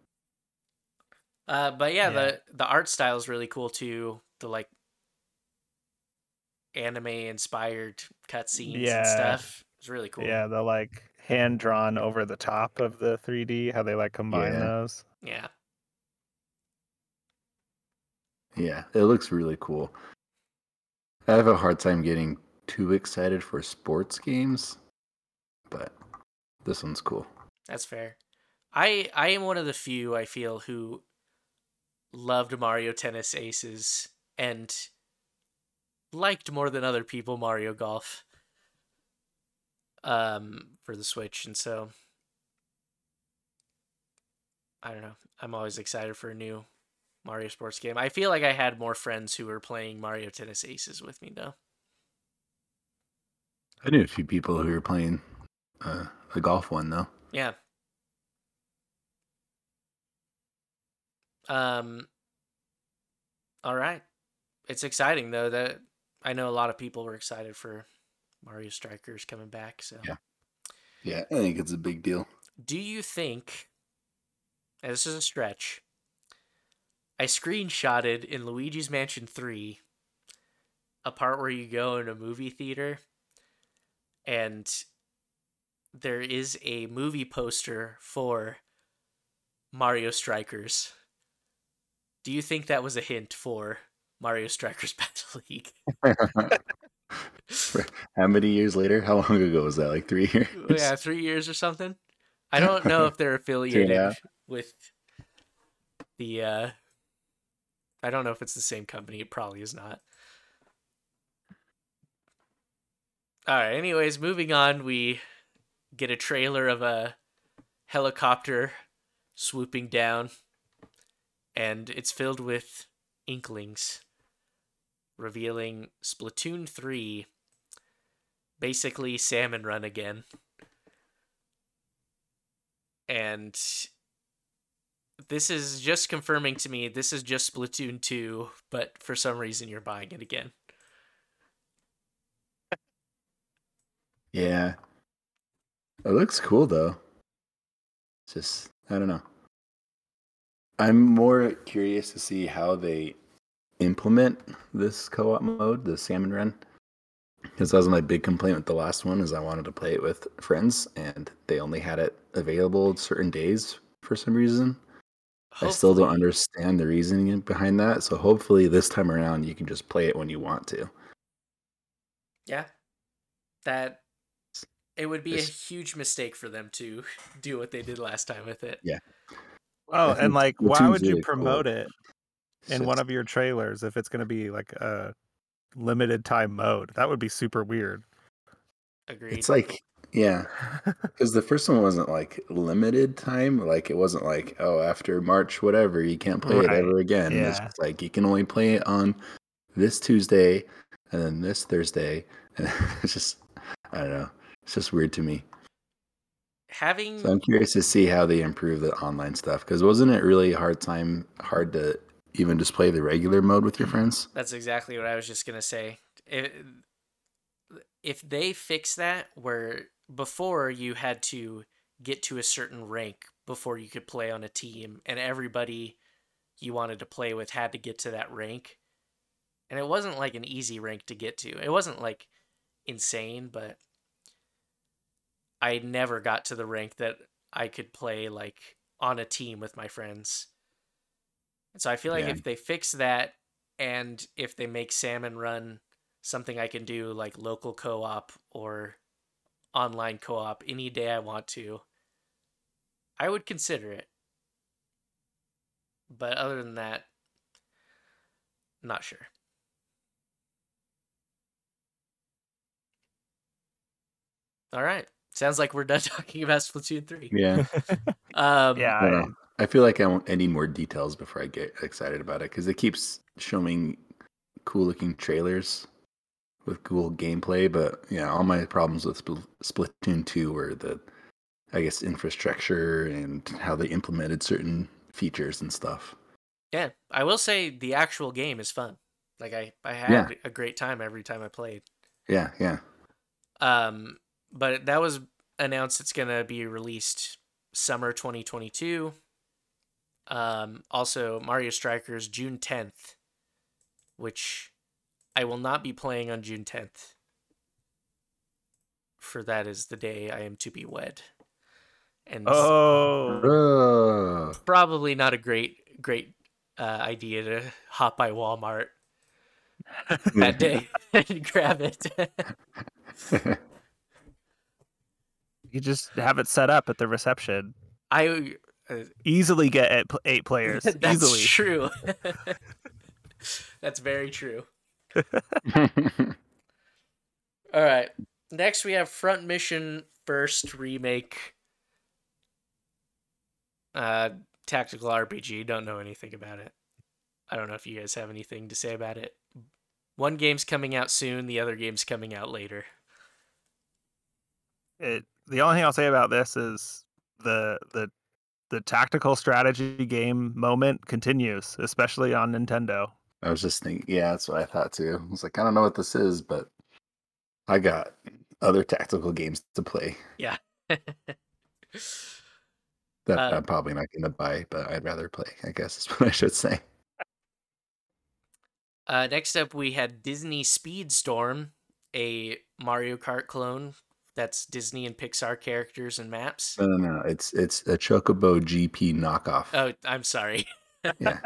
Uh, but yeah, Yeah. the the art style is really cool too. The like anime inspired cutscenes and stuff. It's really cool. Yeah, the like hand drawn over the top of the 3D, how they like combine Yeah. those. Yeah. yeah, it looks really cool. I have a hard time getting too excited for sports games, but this one's cool. That's fair. I I am one of the few I feel who loved Mario Tennis Aces and liked more than other people Mario Golf um for the Switch and so I don't know. I'm always excited for a new Mario sports game. I feel like I had more friends who were playing Mario Tennis Aces with me though. I knew a few people who were playing uh, the golf one though. Yeah. Um all right. It's exciting though that I know a lot of people were excited for Mario Strikers coming back, so Yeah. Yeah, I think it's a big deal. do you think and this is a stretch I screenshotted in Luigi's Mansion 3 a part where you go in a movie theater and there is a movie poster for Mario Strikers. Do you think that was a hint for Mario Strikers Battle League? How many years later? How long ago was that? Like three years? yeah, three years or something. I don't know if they're affiliated half. with the. uh I don't know if it's the same company. It probably is not. All right. Anyways, moving on. We get a trailer of a helicopter swooping down, and it's filled with inklings, revealing Splatoon three. Basically, Salmon Run again and this is just confirming to me this is just Splatoon 2, but for some reason you're buying it again. Yeah. It looks cool though. It's just I don't know. I'm more curious to see how they implement this co-op mode, the salmon run. Because that was my big complaint with the last one is I wanted to play it with friends and they only had it available certain days for some reason. I still don't understand the reasoning behind that. So hopefully this time around you can just play it when you want to. Yeah. That it would be a huge mistake for them to do what they did last time with it. Yeah. Oh, and like, why would you promote it in one of your trailers if it's going to be like a limited time mode? That would be super weird. Agreed. It's like yeah, because the first one wasn't like limited time. Like it wasn't like oh after March whatever you can't play it ever again. It's yeah. just like you can only play it on this Tuesday and then this Thursday. And it's just I don't know. It's just weird to me. Having So I'm curious to see how they improve the online stuff because wasn't it really hard time hard to even just play the regular mode with your mm-hmm. friends. That's exactly what I was just gonna say. If, if they fix that, where before you had to get to a certain rank before you could play on a team, and everybody you wanted to play with had to get to that rank, and it wasn't like an easy rank to get to. It wasn't like insane, but I never got to the rank that I could play like on a team with my friends. And so I feel like Yeah. if they fix that and if they make Salmon Run something I can do like local co-op or online co-op any day I want to, I would consider it. But other than that, not sure. All right. Sounds like we're done talking about Splatoon 3. Yeah. Um, yeah, I, I- feel like I want any more details before I get excited about it because it keeps showing cool looking trailers with cool gameplay. But yeah, all my problems with Spl- Splatoon 2 were the, I guess, infrastructure and how they implemented certain features and stuff. Yeah, I will say the actual game is fun. Like I, I had Yeah. a great time every time I played. Yeah, yeah. Um, but that was announced it's gonna be released summer 2022. Um, also Mario Strikers June 10th, which I will not be playing on June 10th. For that is the day I am to be wed, and oh, Oh. probably not a great great uh, idea to hop by Walmart that day and grab it. you just have it set up at the reception. I uh, Easily get eight, eight players. that's Easily. true. that's very true. All right. Next we have Front Mission First Remake. Uh tactical RPG, don't know anything about it. I don't know if you guys have anything to say about it. One game's coming out soon, the other game's coming out later. It, the only thing I'll say about this is the the the tactical strategy game moment continues, especially on Nintendo. I was just thinking, yeah, that's what I thought too. I was like, I don't know what this is, but I got other tactical games to play Yeah. that Uh, I'm probably not going to buy, but I'd rather play, I guess is what I should say. Uh, next up, we had Disney Speedstorm, a Mario Kart clone that's Disney and Pixar characters and maps. No, no, no. It's it's a Chocobo GP knockoff. Oh, I'm sorry. Yeah.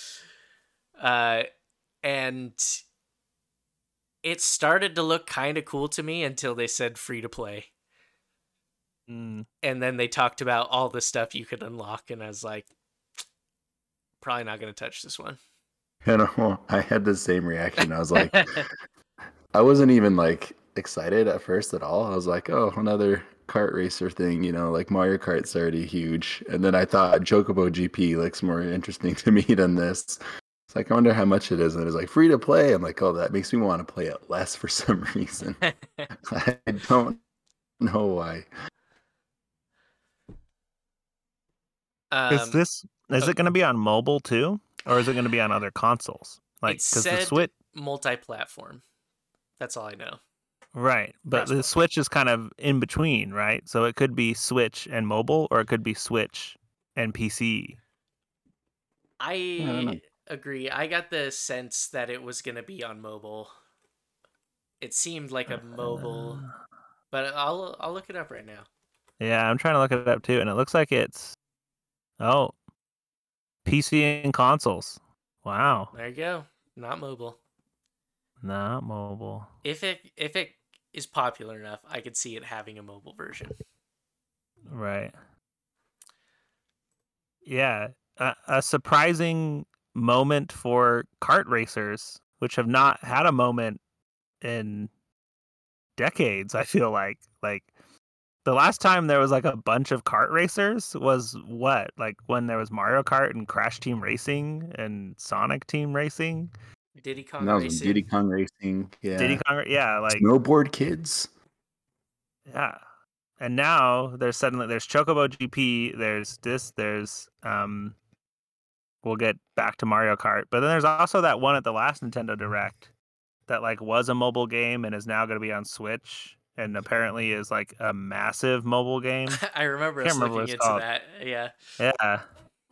uh, and it started to look kind of cool to me until they said free to play. Mm. And then they talked about all the stuff you could unlock, and I was like, probably not going to touch this one. You know, I had the same reaction. I was like, I wasn't even like excited at first at all. I was like, oh, another kart racer thing, you know, like Mario Kart's already huge. And then I thought Chocobo GP looks more interesting to me than this. It's like, I wonder how much it is. And it's like free to play. I'm like, oh, that makes me want to play it less for some reason. I don't know why. um, is this is oh. it going to be on mobile too, or is it going to be on other consoles? Like because the Switch, multi-platform. That's all I know. Right? But the Switch is kind of in between, right? So it could be Switch and mobile, or it could be Switch and PC. I don't agree. I got the sense that it was going to be on mobile. It seemed like a mobile, uh, but I'll I'll look it up right now. Yeah, I'm trying to look it up too, and it looks like it's oh PC and consoles. Wow, There you go. Not mobile. not mobile. If it if it is popular enough, I could see it having a mobile version. Right. Yeah, a, a surprising moment for kart racers, which have not had a moment in decades. I feel like like the last time there was like a bunch of kart racers was what like when there was Mario Kart and Crash Team Racing and Sonic Team Racing. Diddy Kong And that was when Racing. Diddy Kong Racing. Yeah. Diddy Kong, yeah, like Snowboard Kids. Yeah. And now there's suddenly there's Chocobo GP, there's this, there's um we'll get back to Mario Kart. But then there's also that one at the last Nintendo Direct that like was a mobile game and is now going to be on Switch and apparently is like a massive mobile game. I remember Can't us remember looking into called. that. Yeah. Yeah,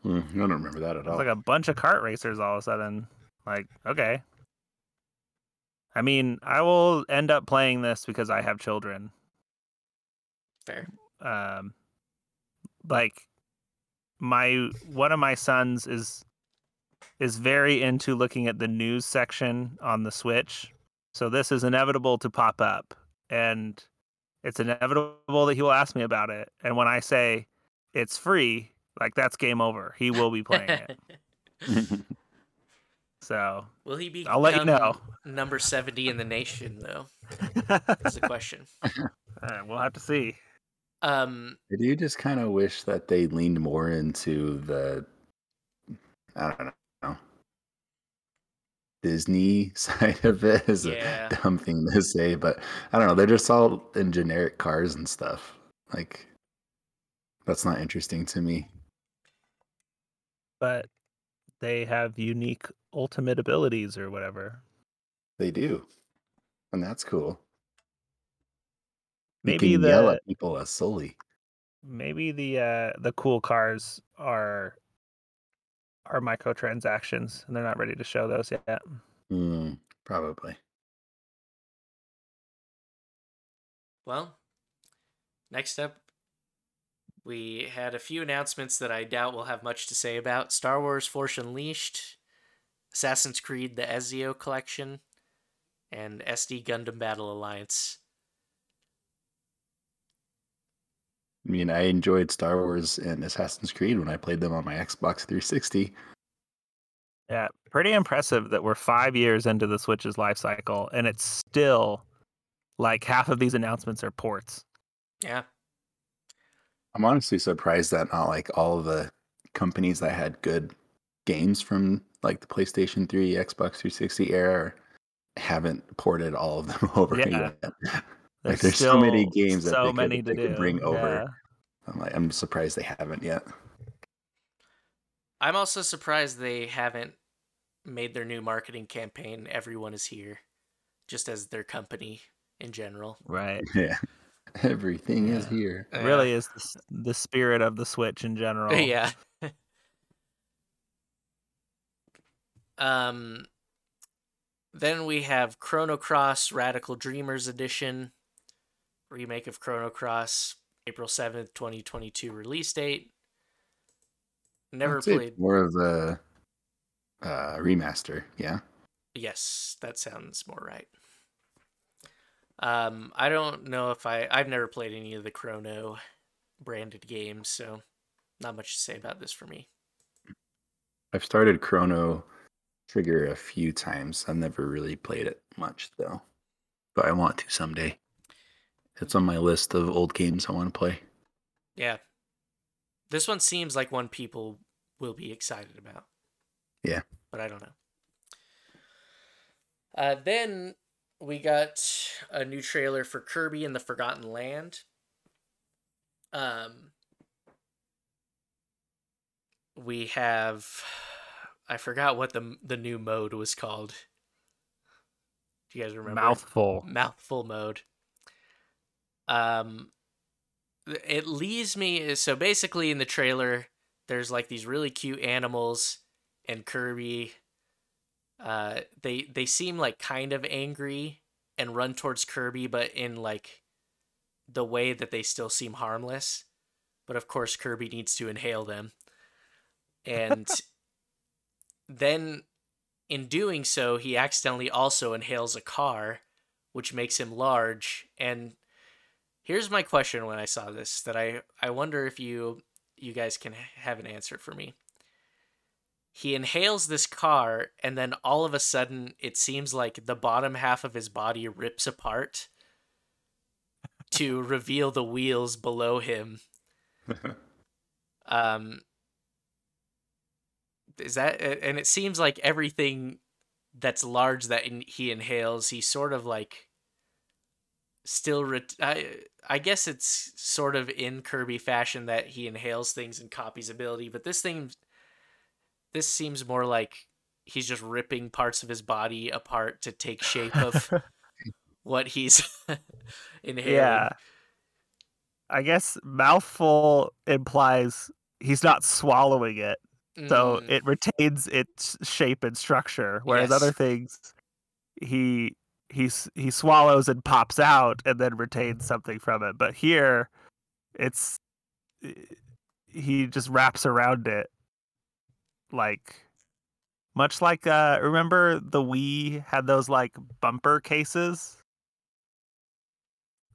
Hmm, I don't remember that at all. it's all. like a bunch of kart racers all of a sudden. Like, okay. I mean, I will end up playing this because I have children. Fair. um like my one of my sons is is very into looking at the news section on the switch so this is inevitable to pop up and it's inevitable that he will ask me about it and when i say it's free like that's game over he will be playing it so Will he be? I'll let you know. Number seventy in the nation, though. Is the question. uh, we'll have to see Um, I do just kind of wish that they leaned more into the, I don't know, Disney side of it is Yeah. a dumb thing to say, but I don't know. They're just all in generic cars and stuff. Like, that's not interesting to me. but they have unique ultimate abilities or whatever They do, and that's cool. Maybe you can yell the- at people as Sully. maybe the uh the cool cars are are microtransactions and they're not ready to show those yet Hmm, probably. well, next up, we had a few announcements that I doubt we'll have much to say about. Star Wars Force Unleashed, Assassin's Creed: The Ezio Collection, and SD Gundam Battle Alliance. I mean, I enjoyed Star Wars and Assassin's Creed when I played them on my Xbox 360. yeah pretty impressive that we're five years into the switch's life cycle and it's still like half of these announcements are ports Yeah, I'm honestly surprised that not like all of the companies that had good games from like the PlayStation 3, Xbox 360 era haven't ported all of them over Yeah. yet. Like, there's so many games that so they could- many they could bring over. yeah. I'm like, I'm surprised they haven't yet. I'm also surprised they haven't made their new marketing campaign. Everyone is here, just as their company in general. right Yeah, everything is here. Yeah. really is the, the spirit of the switch in general Yeah. um then we have Chrono Cross Radical Dreamers Edition remake of Chrono Cross April 7th, 2022 release date. Never I'd say played. more of a uh, remaster. Yeah, Yes, that sounds more right. Um I don't know if I I've never played any of the Chrono branded games, so not much to say about this for me. I've started Chrono Trigger a few times. I've never really played it much though, but I want to someday. It's on my list of old games I want to play. Yeah. This one seems like one people will be excited about. Yeah. But I don't know. Uh, then we got a new trailer for Kirby and the Forgotten Land. Um, we have, I forgot what the the new mode was called. Do you guys remember? mouthful mouthful mode. Um, it leaves me so basically in the trailer, there's like these really cute animals and Kirby. Uh, they they seem like kind of angry and run towards Kirby, but in like the way that they still seem harmless. But of course, Kirby needs to inhale them, and then in doing so, he accidentally also inhales a car, which makes him large. And here's my question when I saw this that I, I wonder if you you guys can have an answer for me. He inhales this car, and then all of a sudden, it seems like the bottom half of his body rips apart to reveal the wheels below him. Um, is that and it seems like everything that's large that in, he inhales, he sort of like still ret- I I guess it's sort of in Kirby fashion that he inhales things and copies ability, but this thing this seems more like he's just ripping parts of his body apart to take shape of what he's inhaling. yeah. I guess mouthful implies he's not swallowing it, so Mm, it retains its shape and structure. Whereas Yes. other things, he he's he swallows and pops out and then retains something from it. But here, it's he just wraps around it, like much like uh remember the Wii had those like bumper cases,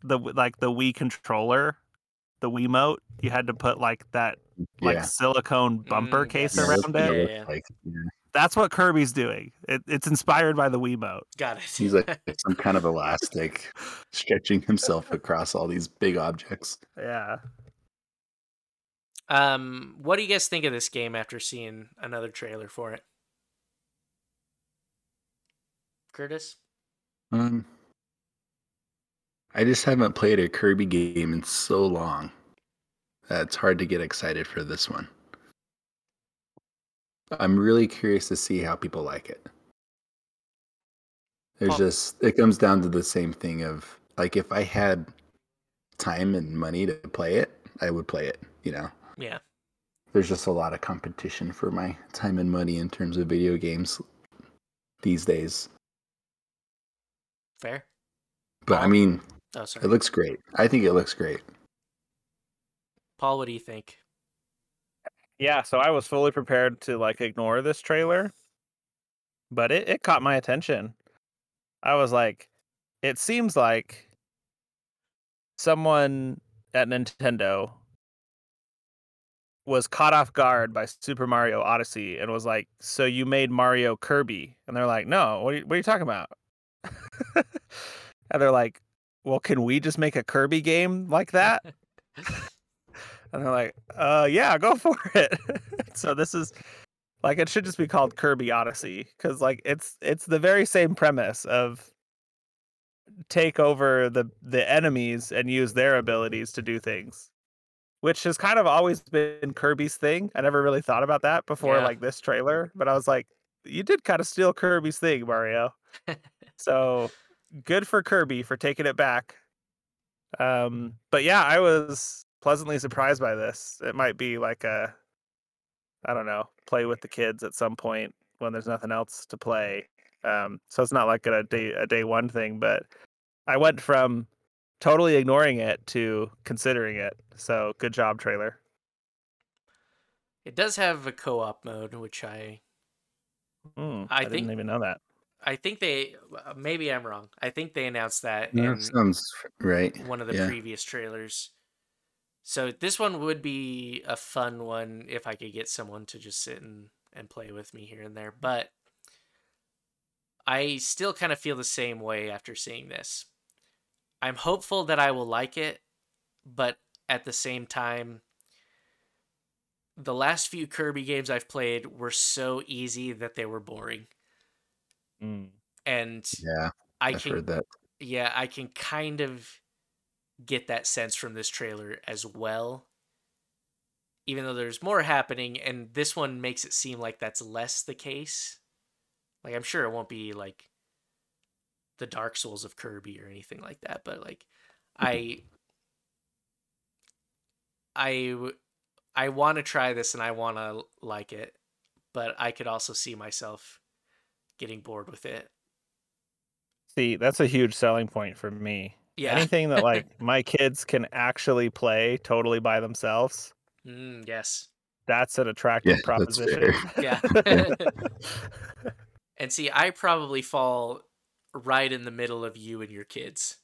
the like the Wii controller, the Wiimote. You had to put like that like yeah. silicone bumper Mm, case yes. Yeah, around what it. Yeah, yeah. like. Yeah. That's what Kirby's doing. It, it's inspired by the Wiimote. got it. He's like some kind of elastic, stretching himself across all these big objects. Yeah. Um, what do you guys think of this game after seeing another trailer for it? Curtis? Um, I just haven't played a Kirby game in so long that it's hard to get excited for this one. I'm really curious to see how people like it. There's Paul- just it comes down to the same thing of like if I had time and money to play it, I would play it, you know. Yeah. There's just a lot of competition for my time and money in terms of video games these days. Fair? But I mean, Oh, sorry. it looks great. I think it looks great. Paul, what do you think? Yeah, so I was fully prepared to like ignore this trailer, but it, it caught my attention. I was like, it seems like someone at Nintendo was caught off guard by Super Mario Odyssey and was like, "So you made Mario Kirby?" And they're like, "No, what are you, what are you talking about?" and they're like, "Well, can we just make a Kirby game like that?" And they're like, uh, yeah, go for it. so this is like it should just be called Kirby Odyssey because like it's it's the very same premise of take over the the enemies and use their abilities to do things, which has kind of always been Kirby's thing. I never really thought about that before Yeah. like this trailer, but I was like, you did kind of steal Kirby's thing, Mario. so good for Kirby for taking it back. Um, but yeah, I was pleasantly surprised by this. It might be like a, I don't know, play with the kids at some point when there's nothing else to play. Um, so it's not like a day a day one thing, but I went from totally ignoring it to considering it. So good job, trailer. It does have a co-op mode, which I Mm, I I, think- didn't even know that. I think they maybe I'm wrong. I think they announced that Yeah, in sounds right. one of the yeah. previous trailers. So this one would be a fun one if I could get someone to just sit and, and play with me here and there. But I still kind of feel the same way after seeing this. I'm hopeful that I will like it, but at the same time, the last few Kirby games I've played were so easy that they were boring. Mm. And Yeah, I I've can heard that. yeah, I can kind of get that sense from this trailer as well. Even though there's more happening, and this one makes it seem like that's less the case. Like, I'm sure it won't be like the Dark Souls of Kirby or anything like that, but like, I I I want to try this and I want to like it, but I could also see myself getting bored with it. See, that's a huge selling point for me. Yeah. Anything that like my kids can actually play totally by themselves, Mm, yes. that's an attractive Yeah, proposition. Yeah. and see, I probably fall right in the middle of you and your kids.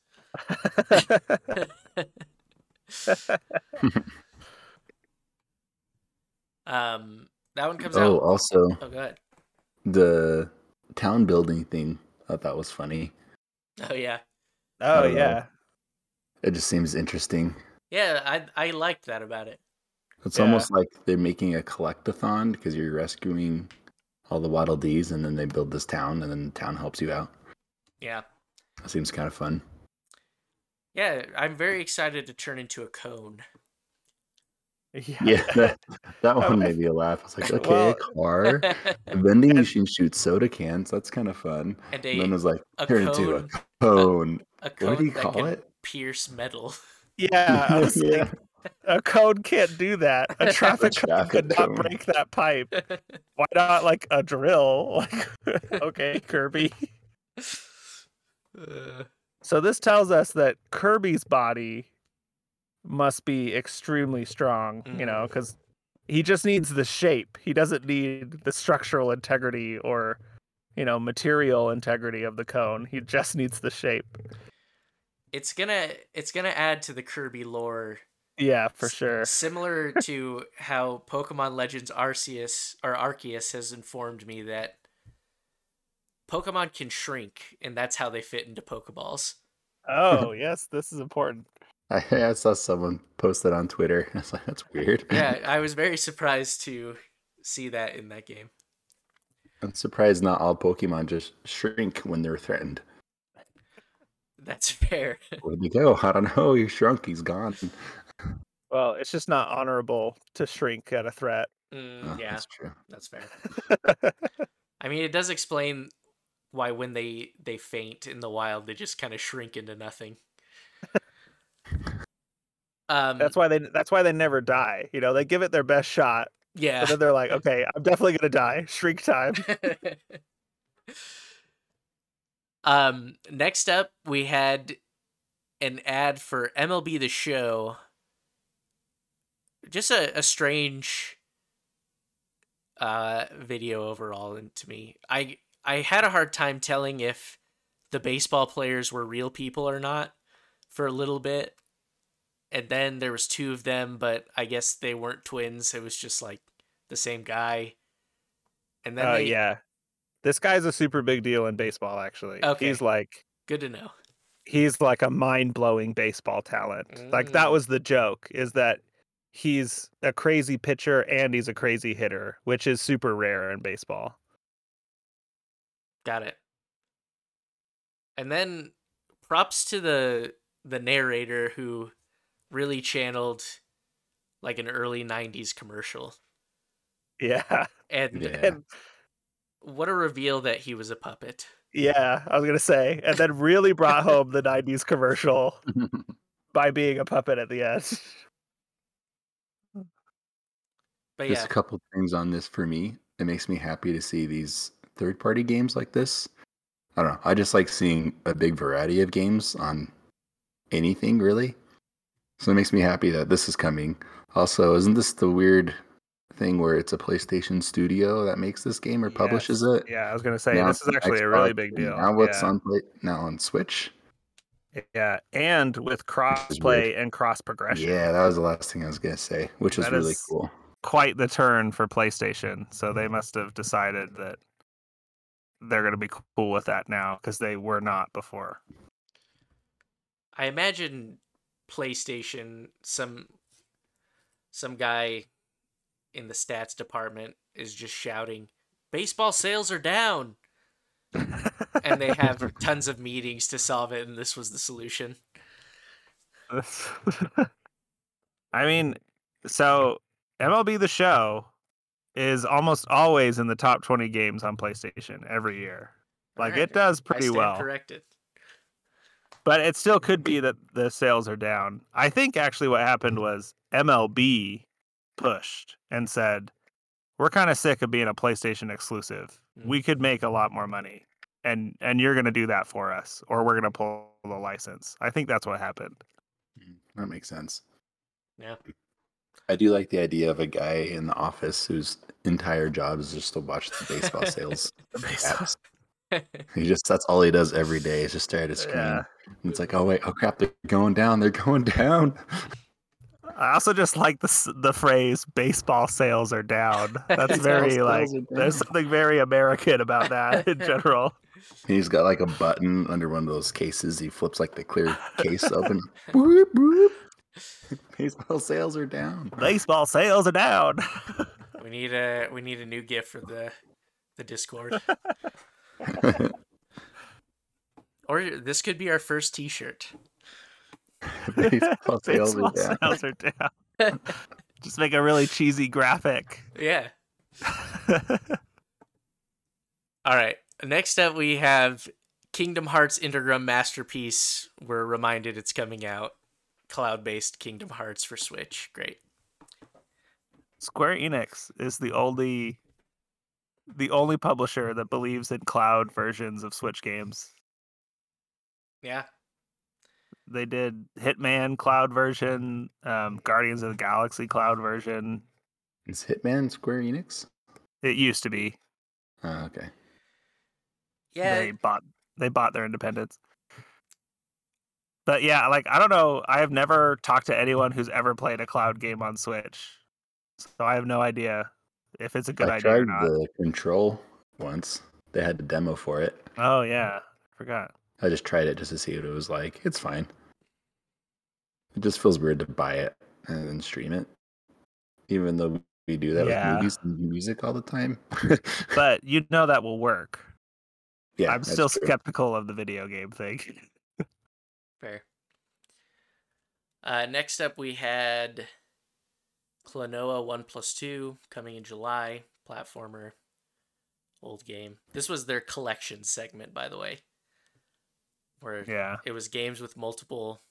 um, that one comes Oh, out. also Oh, go ahead. the town building thing. I thought was funny. Oh yeah, oh don't know. yeah. It just seems interesting. yeah. I I liked that about it. It's Yeah. almost like they're making a collectathon because you're rescuing all the Waddle Dees, and then they build this town, and then the town helps you out. Yeah, It seems kind of fun. yeah. I'm very excited to turn into a cone. Yeah, that, that one made me laugh. I was like, okay, Well- a car. A vending machine shoots soda cans. That's kind of fun. and And then it was like, a turn into a cone, cone. a What cone do you that call it? pierce metal. Yeah, I was yeah. like, a cone can't do that. A traffic cone traffic could not break that pipe. Why not like a drill? Like, okay, Kirby. Uh, So this tells us that Kirby's body must be extremely strong, you know, because he just needs the shape. He doesn't need the structural integrity or, you know, material integrity of the cone. He just needs the shape. it's gonna it's gonna add to the Kirby lore Yeah, for S- sure. Similar to how Pokemon Legends Arceus or Arceus has informed me that Pokemon can shrink, and that's how they fit into Pokeballs. Oh, yes, this is important. I, I saw someone post that on Twitter. I was like, that's weird. Yeah, I was very surprised to see that in that game. I'm surprised not all Pokemon just shrink when they're threatened. That's fair. Where'd he go? I don't know. He shrunk. He's gone. Well, it's just not honorable to shrink at a threat. Mm, Oh, yeah, That's true. that's fair. I mean, it does explain why when they they faint in the wild, they just kind of shrink into nothing. Um, that's why they that's why they never die. You know, they give it their best shot, yeah. but then they're like, okay, I'm definitely gonna die. Shrink time. um, next up, we had an ad for MLB The Show. Just a, a strange uh, video overall, and to me, I I had a hard time telling if the baseball players were real people or not for a little bit, and then there was two of them, but I guess they weren't twins. It was just like the same guy. And then Uh, they, yeah, this guy's a super big deal in baseball. Actually, Okay. he's like good to know. he's like a mind blowing baseball talent. Like that Mm. was the joke is that he's a crazy pitcher and he's a crazy hitter, which is super rare in baseball. Got it. And then props to the the narrator who really channeled like an early 90s commercial. Yeah. And Yeah. And what a reveal that he was a puppet. yeah, I was gonna say, and then really brought home the '90s commercial by being a puppet at the end. But Just yeah, a couple things on this for me. It makes me happy to see these third party games like this. I don't know. I just like seeing a big variety of games on anything really. So it makes me happy that this is coming. Also, isn't this the weird thing where it's a PlayStation studio that makes this game or publishes it? Yeah, I was gonna say Now this is actually a really big deal. Now what's yeah. on play now on Switch? yeah, and with crossplay and cross progression. Yeah, that was the last thing I was gonna say, which is That really is- cool. quite the turn for PlayStation. So they mm-hmm. must have decided that they're going to be cool with that now because they were not before. I imagine PlayStation some some guy in the stats department is just shouting, "Baseball sales are down." and they have tons of meetings to solve it and this was the solution. I mean, so MLB The Show is almost always in the top 20 games on PlayStation every year. Like Alright, it does I pretty stand well. corrected. But it still could be that the sales are down. I think actually what happened was MLB pushed and said, "We're kind of sick of being a PlayStation exclusive. Mm. We could make a lot more money, and and you're going to do that for us, or we're going to pull the license." I think that's what happened. That makes sense. Yeah. I do like the idea of a guy in the office whose entire job is just to watch the baseball sales. stats. He just that's all he does every day is just stare at his screen. Yeah. And it's like, oh wait, oh crap, they're going down, they're going down. I also just like the the phrase "baseball sales are down." That's very like there's something very American about that in general. He's got like a button under one of those cases. He flips like the clear case open. Boop, boop. Baseball sales are down. Baseball sales are down. we need a we need a new gift for the the Discord. Or this could be our first t-shirt. Baseball sales are down. sales are down. Just make a really cheesy graphic. Yeah. All right. Next up, we have Kingdom Hearts Integrum Masterpiece. We're reminded it's coming out. Cloud based Kingdom Hearts for Switch. Great. Square Enix is the only the only publisher that believes in cloud versions of Switch games. Yeah. They did Hitman cloud version, um, Guardians of the Galaxy cloud version. Is Hitman Square Enix? It used to be. Oh, okay. Yeah. They bought they bought their independence. But yeah, like I don't know. I have never talked to anyone who's ever played a cloud game on Switch, so I have no idea if it's a good I idea or tried not. the control once. They had a demo for it. Oh yeah, I forgot. I just tried it just to see what it was like. It's fine. It just feels weird to buy it and then stream it. Even though we do that Yeah. with movies and music all the time. But you know that will work. yeah, I'm still true. skeptical of the video game thing. Fair. Uh, next up, we had Klonoa 1 plus 2 coming in July. Platformer. Old game. This was their collection segment, by the way. Where yeah. it was games with multiple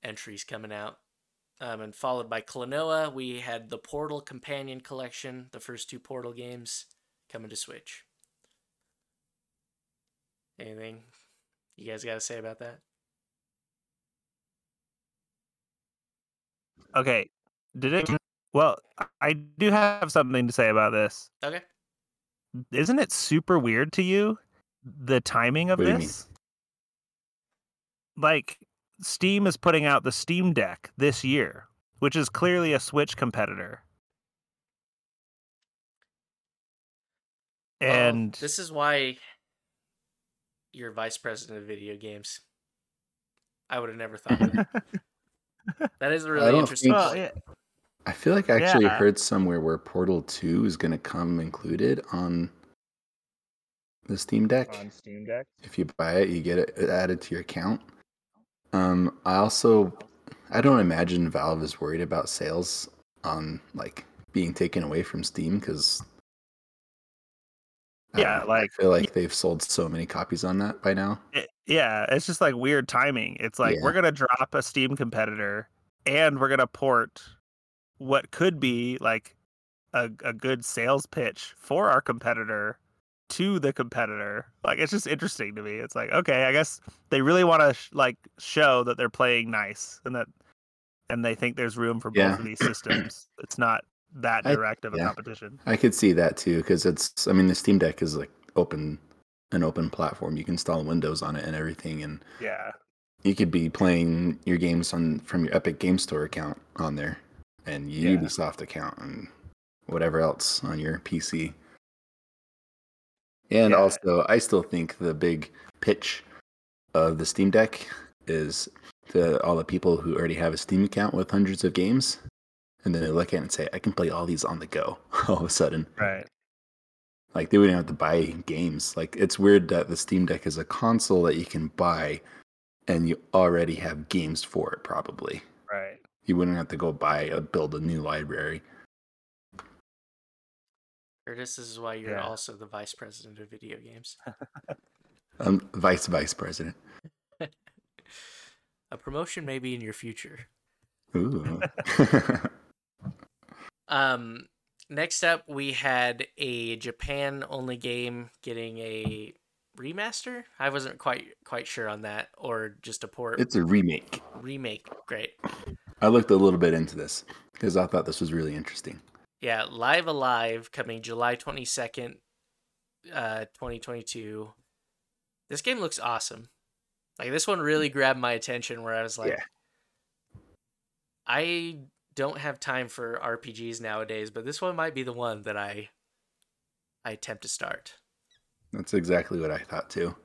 entries coming out. Um, and followed by Klonoa, we had the Portal Companion Collection, the first two Portal games coming to Switch. Anything you guys got to say about that? Okay. Did it? Mm-hmm. Well, I do have something to say about this. Okay. Isn't it super weird to you the timing of What do you mean? this? Like Steam is putting out the Steam Deck this year, which is clearly a Switch competitor. Well, And this is why you're vice president of video games. I would have never thought of that. that is a really don't interesting think- Well, yeah, I feel like I actually Yeah. heard somewhere where Portal 2 is going to come included on the Steam Deck. Steam Deck. If you buy it, you get it added to your account. Um, I also, I don't imagine Valve is worried about sales on like being taken away from Steam because Yeah, like- I feel like they've sold so many copies on that by now. It- yeah, it's just like weird timing. It's like Yeah. we're gonna drop a Steam competitor, and we're gonna port what could be like a a good sales pitch for our competitor to the competitor. Like it's just interesting to me. It's like okay, I guess they really want to sh- like show that they're playing nice and that and they think there's room for both Yeah. of these systems. It's not that I- direct of a competition. I could see that too because it's. I mean, the Steam Deck is like open, an open platform. You can install Windows on it and everything, and Yeah. you could be playing your games on from your Epic Game Store account on there, and your Yeah. Ubisoft account, and whatever else on your PC. And Yeah. also, I still think the big pitch of the Steam Deck is to all the people who already have a Steam account with hundreds of games, and then they look at it and say, "I can play all these on the go." all of a sudden, Right. like they wouldn't have to buy games. Like it's weird that the Steam Deck is a console that you can buy, and you already have games for it. Probably Right. you wouldn't have to go buy a build a new library. Curtis, this is why you're Yeah. also the vice president of video games. Um, vice vice president. A promotion may be in your future. Ooh. Um, next up, we had a Japan only game getting a remaster. I wasn't quite quite sure on that, or just a port it's a remake. remake. Great. I looked a little bit into this because I thought this was really interesting. Yeah, Live A Live coming July 22nd, uh 2022. This game looks awesome. Like this one really grabbed my attention where I was like Yeah. I don't have time for RPGs nowadays, but this one might be the one that I I attempt to start. That's exactly what I thought too.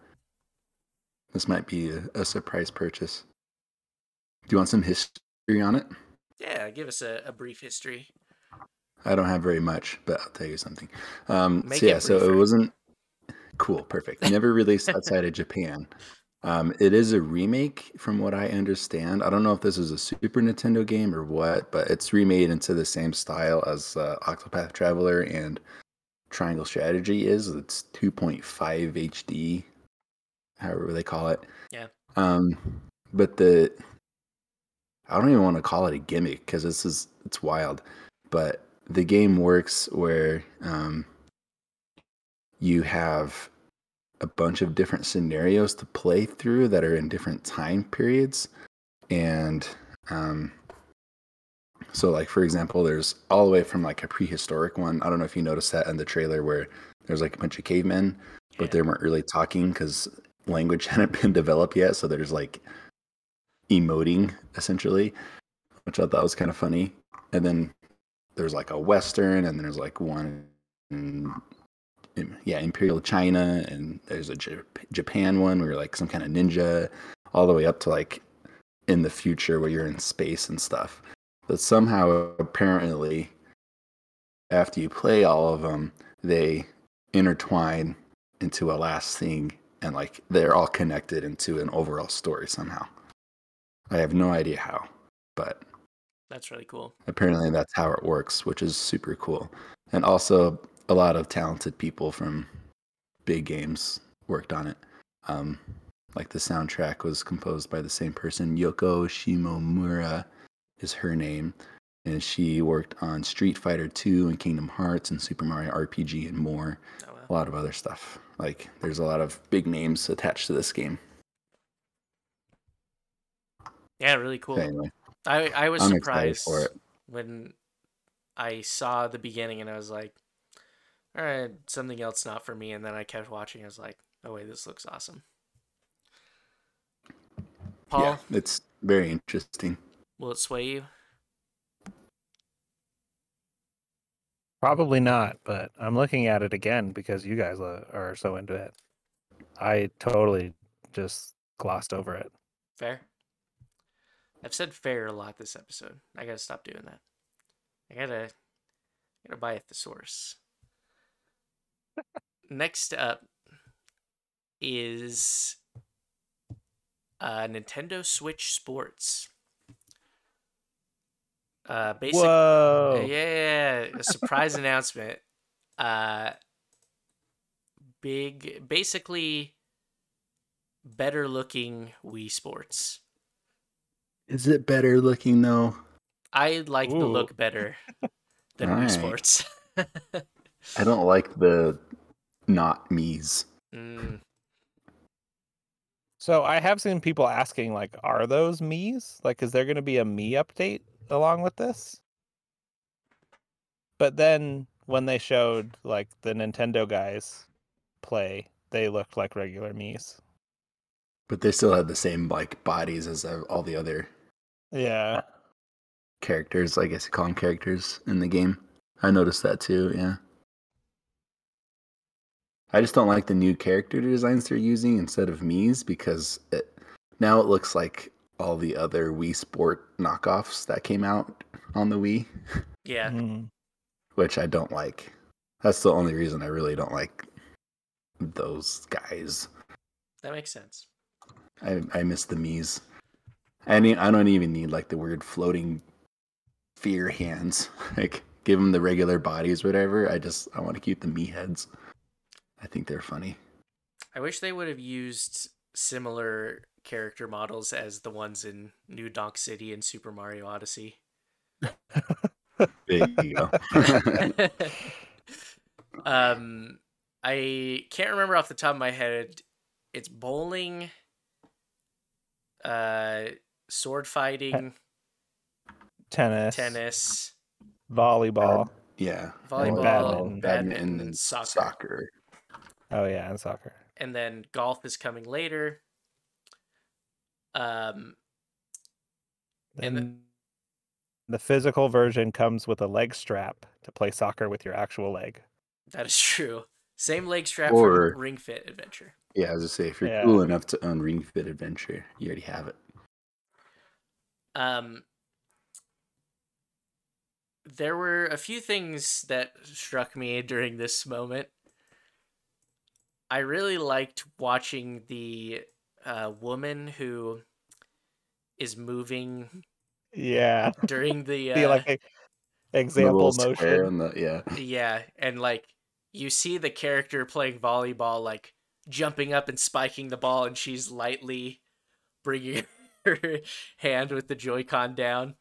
This might be a, a surprise purchase. Do you want some history on it? Yeah, give us a, a brief history. I don't have very much, but I'll tell you something. Um, so yeah, so it wasn't cool. Perfect. Never released outside of Japan. Um, it is a remake, from what I understand. I don't know if this is a Super Nintendo game or what, but it's remade into the same style as uh, Octopath Traveler and Triangle Strategy is. It's 2.5 HD, however they call it. Yeah. Um, but the I don't even want to call it a gimmick because this is it's wild, but the game works where um, you have a bunch of different scenarios to play through that are in different time periods. And um, so like for example there's all the way from like a prehistoric one. I don't know if you noticed that in the trailer where there's like a bunch of cavemen but Yeah. they weren't really talking because language hadn't been developed yet. So there's like emoting essentially which i thought was kind of funny. And then there's like a western and there's like one yeah imperial china and there's a japan one where you're like some kind of ninja all the way up to like in the future where you're in space and stuff. But somehow apparently after you play all of them they intertwine into a last thing and like they're all connected into an overall story somehow. I have no idea how but That's really cool. apparently that's how it works which is super cool. And also a lot of talented people from big games worked on it. Um, like the soundtrack was composed by the same person. Yoko shimomura is her name and she worked on street fighter 2 and kingdom hearts and super mario rpg and more. Oh, a lot of other stuff. Like there's a lot of big names attached to this game. Yeah, really cool. So anyway I I was I'm surprised when I saw the beginning and I was like, all right, something else not for me. And then I kept watching. I was like, oh wait, this looks awesome. Paul, yeah it's very interesting will it sway you? Probably not, but I'm looking at it again because you guys uh, are so into it. I totally just glossed over it. Fair. I've said fair a lot this episode. I gotta stop doing that. I gotta, gotta buy a thesaurus. Next up is uh, Nintendo Switch Sports. Uh, basic, Whoa! yeah, a surprise announcement. Uh, big, basically, better looking Wii Sports. is it better looking though I like the look better than Wii Alright. Sports. I don't like the not Mii's. mm, So I have seen people asking, like, are those Mii's? Like, is there going to be a Mii update along with this? But then when they showed like the Nintendo guys play, they looked like regular Mii's. But they still had the same like bodies as uh, all the other Yeah. characters. I guess you call them characters in the game. I noticed that too. Yeah. I just don't like the new character designs they're using instead of Mii's because it, now it looks like all the other Wii Sport knockoffs that came out on the Wii, yeah, Mhm. which I don't like. That's the only reason I really don't like those guys. that makes sense. I I miss the Mii's. I need, I don't even need like the weird floating fear hands. Like give them the regular bodies, whatever. I just I want to keep the Mii heads. I think they're funny. I wish they would have used similar character models as the ones in New Donk City and Super Mario Odyssey. There you go. um, I can't remember off the top of my head. It's bowling, uh, sword fighting, Tennis, tennis, volleyball. yeah. volleyball, badminton. badminton, and soccer. soccer. Oh yeah, and soccer. and then golf is coming later. Um, And And the- the physical version comes with a leg strap to play soccer with your actual leg. that is true. Same leg strap Or- from Ring Fit Adventure. Yeah, as I say, if you're Yeah. cool enough to own Ring Fit Adventure, you already have it. Um, there were a few things that struck me during this moment. I really liked watching the uh, woman who is moving Yeah. during the, uh, The like e- The example motion. and the yeah. yeah, and like you see the character playing volleyball like jumping up and spiking the ball, and she's lightly bringing her hand with the Joy-Con down.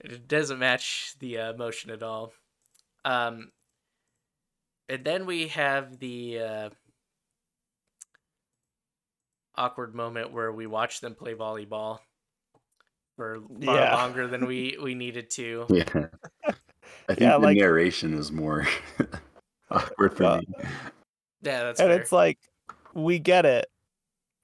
It doesn't match the uh, motion at all. Um, and then we have the uh, awkward moment where we watch them play volleyball for far Yeah. longer than we we needed to. Yeah. I think Yeah, the like- narration is more awkward for Well, me. Yeah, that's and fair. it's like we get it.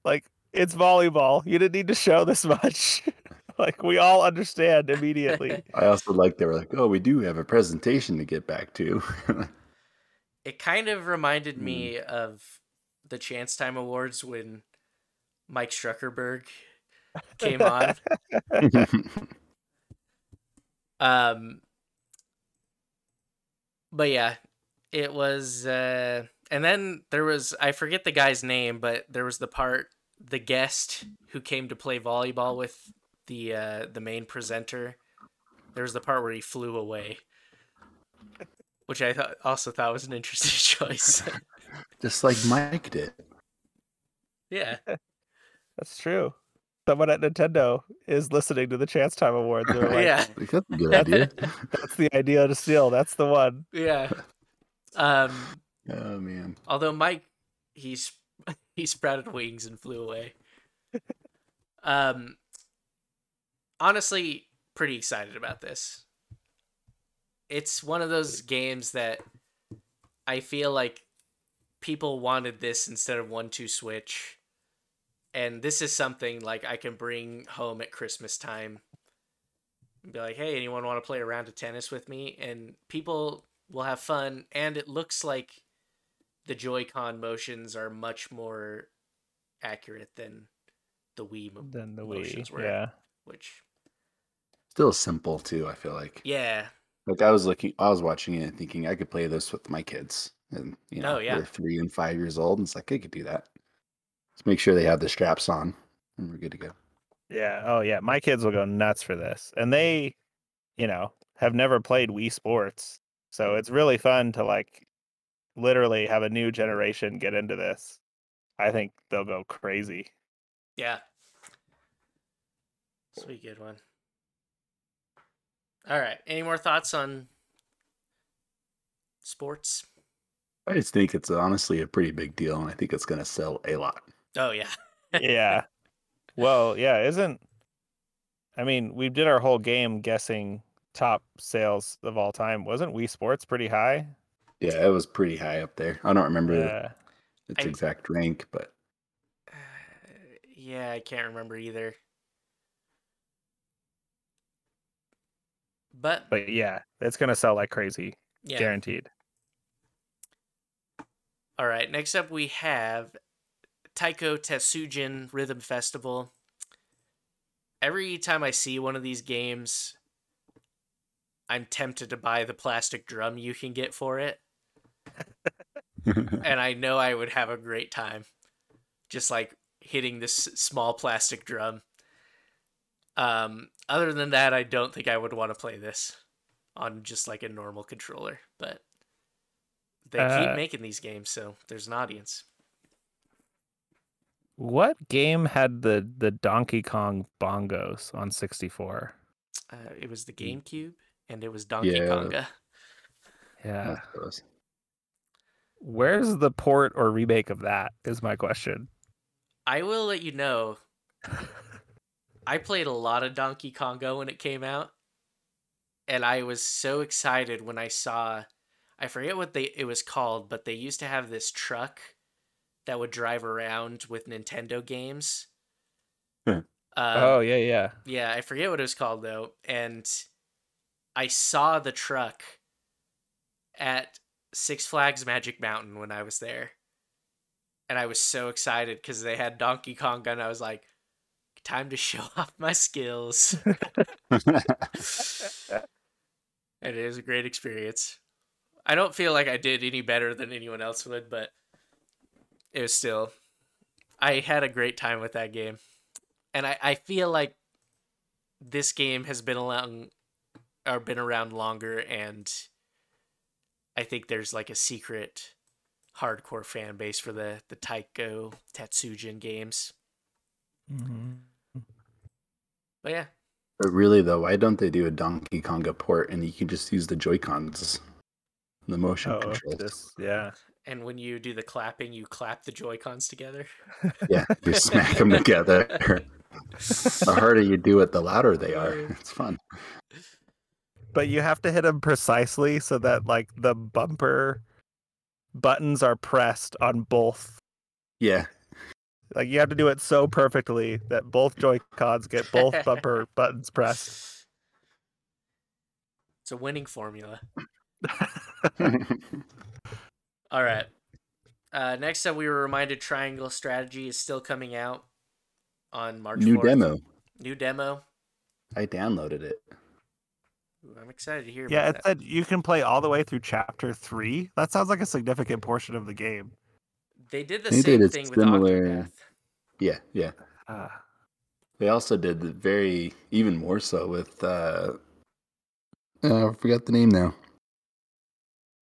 Like it's volleyball. You didn't need to show this much. like we all understand immediately. I also like they were like, oh, we do have a presentation to get back to. it kind of reminded Hmm. me of the Chance Time Awards when Mike Struckerberg came on. Um, but yeah, it was. Uh, and then there was I forget the guy's name, but there was the part the guest who came to play volleyball with the uh, the main presenter. There was the part where he flew away, which I thought also thought was an interesting choice. Just like Mike did. yeah, That's true. Someone at Nintendo is listening to the Chance Time Awards. Like, yeah, that's a good idea. that's the idea to steal. That's the one. yeah. Um, oh man. Although Mike, he's he sprouted wings and flew away. Um, honestly, pretty excited about this. It's one of those games that I feel like people wanted this instead of one two switch, and this is something like I can bring home at Christmas time. Be like, hey, anyone want to play a round of tennis with me? And people will have fun, and it looks like the Joy-Con motions are much more accurate than the Wii mo- Then the motions Wii. were. Yeah. Which, Still simple too, I feel like. yeah, Like I was looking I was watching it and thinking I could play this with my kids. And you oh, know, Oh, yeah. they're three and five years old, and it's like I could do that. Let's make sure they have the straps on and we're good to go. Yeah. Oh, yeah. My kids will go nuts for this. And they, you know, have never played Wii Sports. So it's really fun to like literally have a new generation get into this. I think they'll go crazy. yeah. This will be good one. All right. Any more thoughts on sports? I just think it's honestly a pretty big deal and I think it's gonna sell a lot. Oh yeah. yeah. Well, yeah, isn't I mean, we did our whole game guessing top sales of all time. Wasn't Wii Sports pretty high? Yeah, it was pretty high up there. I don't remember Yeah. its I- exact rank, but Uh, yeah, I can't remember either. But But yeah, it's gonna sell like crazy, yeah. guaranteed. All right, next up we have Taiko Tatsujin Rhythm Festival. Every time I see one of these games, I'm tempted to buy the plastic drum you can get for it, and I know I would have a great time just like hitting this small plastic drum. Um, other than that, I don't think I would want to play this on just like a normal controller, but they keep Uh, making these games, so there's an audience. What game had the the Donkey Kong bongos on 64? Uh, it was the GameCube, and it was Donkey Yeah. Konga. Yeah. Where's the port or remake of that? Is my question. I will let you know. I played a lot of Donkey Konga when it came out, and I was so excited when I saw. I forget what they it was called, but they used to have this truck that would drive around with Nintendo games. Huh. Uh, oh yeah, yeah. Yeah, I forget what it was called though, and I saw the truck at Six Flags Magic Mountain when I was there, and I was so excited because they had Donkey Kong, and I was like, "Time to show off my skills." and it was a great experience. I don't feel like I did any better than anyone else would, but it was still. I had a great time with that game, and I I feel like this game has been along or been around longer, and I think there's like a secret hardcore fan base for the the Taiko Tatsujin games. Mm-hmm. But yeah, But really, though, why don't they do a Donkey Konga port and you can just use the Joy Cons, the motion Oh, controls? this, yeah. And when you do the clapping, you clap the Joy Cons together. Yeah, you smack them together. the harder you do it, the louder they are. It's fun. But you have to hit them precisely so that like the bumper buttons are pressed on both. Yeah, Like you have to do it so perfectly that both Joy Cons get both bumper buttons pressed. It's a winning formula. All right. Uh, next up, we were reminded Triangle Strategy is still coming out on March. new 4th. demo. New demo. I downloaded it. Ooh, I'm excited to hear yeah, about it that. said you can play all the way through chapter three. That sounds like a significant portion of the game. They did the They same did a thing with similar- Octopath. Yeah, yeah. Uh, They also did the very even more so with uh, uh I forgot the name now.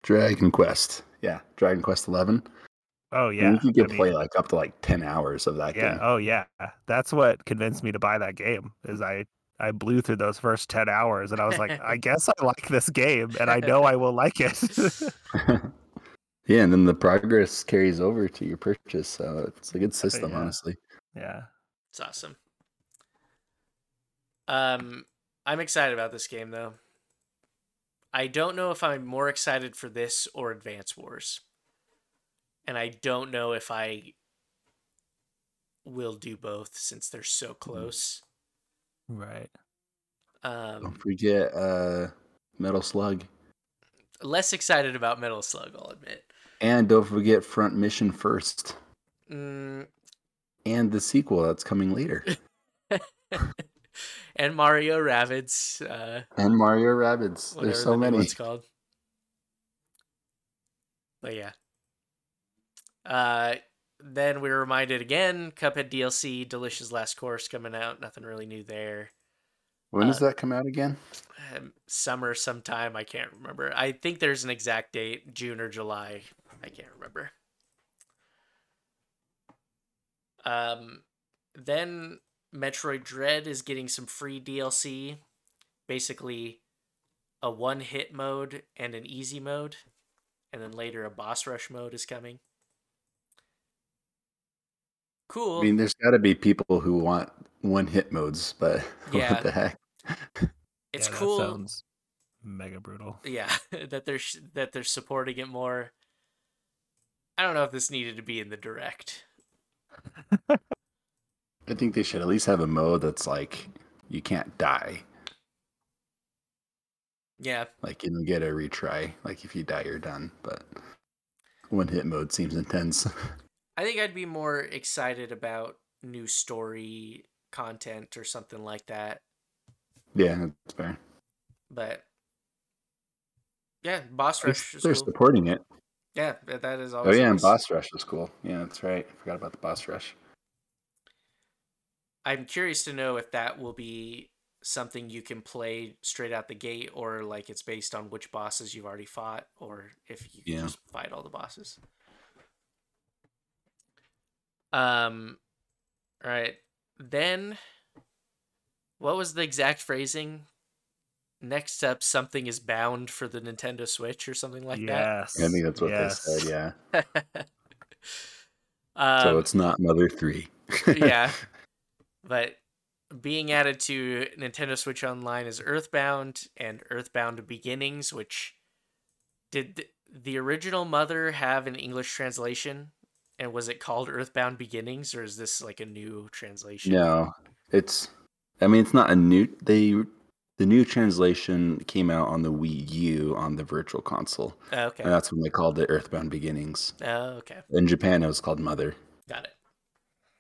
Dragon Quest. Yeah, Dragon Quest Eleven. oh And yeah, you could get I mean, play like up to like ten hours of that yeah. game. Oh yeah, that's what convinced me to buy that game. Is I I blew through those first ten hours and I was like, I guess I like this game and I know I will like it. yeah, and then the progress carries over to your purchase, so it's a good system, yeah. honestly. yeah. It's awesome. Um, I'm excited about this game though. I don't know if I'm more excited for this or Advance Wars, and I don't know if I will do both since they're so close. Right. Um, Don't forget uh Metal Slug. less excited about Metal Slug, I'll admit. And don't forget Front Mission First. Mm, And the sequel that's coming later. and Mario Rabbids, uh, And Mario Rabbids. There's so the many. one's called. But yeah. Uh, then we were reminded again, Cuphead DLC, Delicious Last Course coming out. Nothing really new there. When does Uh, that come out again? Um, summer sometime, I can't remember. I think there's an exact date, June or July. I can't remember. Um, then Metroid Dread is getting some free DLC. Basically, a one hit mode and an easy mode. And then later, a boss rush mode is coming. Cool. I mean, there's got to be people who want one hit modes, but Yeah. what the heck? it's Yeah, that cool. sounds mega brutal. yeah that they're sh- that they're supporting it more i don't know if this needed to be in the direct I think they should at least have a mode that's like you can't die. yeah Like you don't get a retry. Like if you die, you're done. But one hit mode seems intense. i think i'd be more excited about new story content or something like that yeah, that's fair. but yeah boss rush is They're cool. supporting it. yeah that is Oh always yeah, and boss rush was cool. Yeah, that's right. I forgot about the boss rush. I'm curious to know if that will be something you can play straight out the gate or like it's based on which bosses you've already fought or if you can Yeah. just fight all the bosses um all right then what was the exact phrasing next up something is bound for the nintendo switch or something like that. yes. I think that's what yes. they said. Yeah. um, so it's not Mother Three. yeah. But being added to Nintendo Switch Online is Earthbound and Earthbound Beginnings, which did th- the original Mother have an English translation? And was it called Earthbound Beginnings, or is this like a new translation? No, it's. I mean, it's not a new. They the new translation came out on the Wii U on the Virtual Console, Oh, okay. and that's when they called it Earthbound Beginnings. Oh, okay. In Japan, it was called Mother. Got it.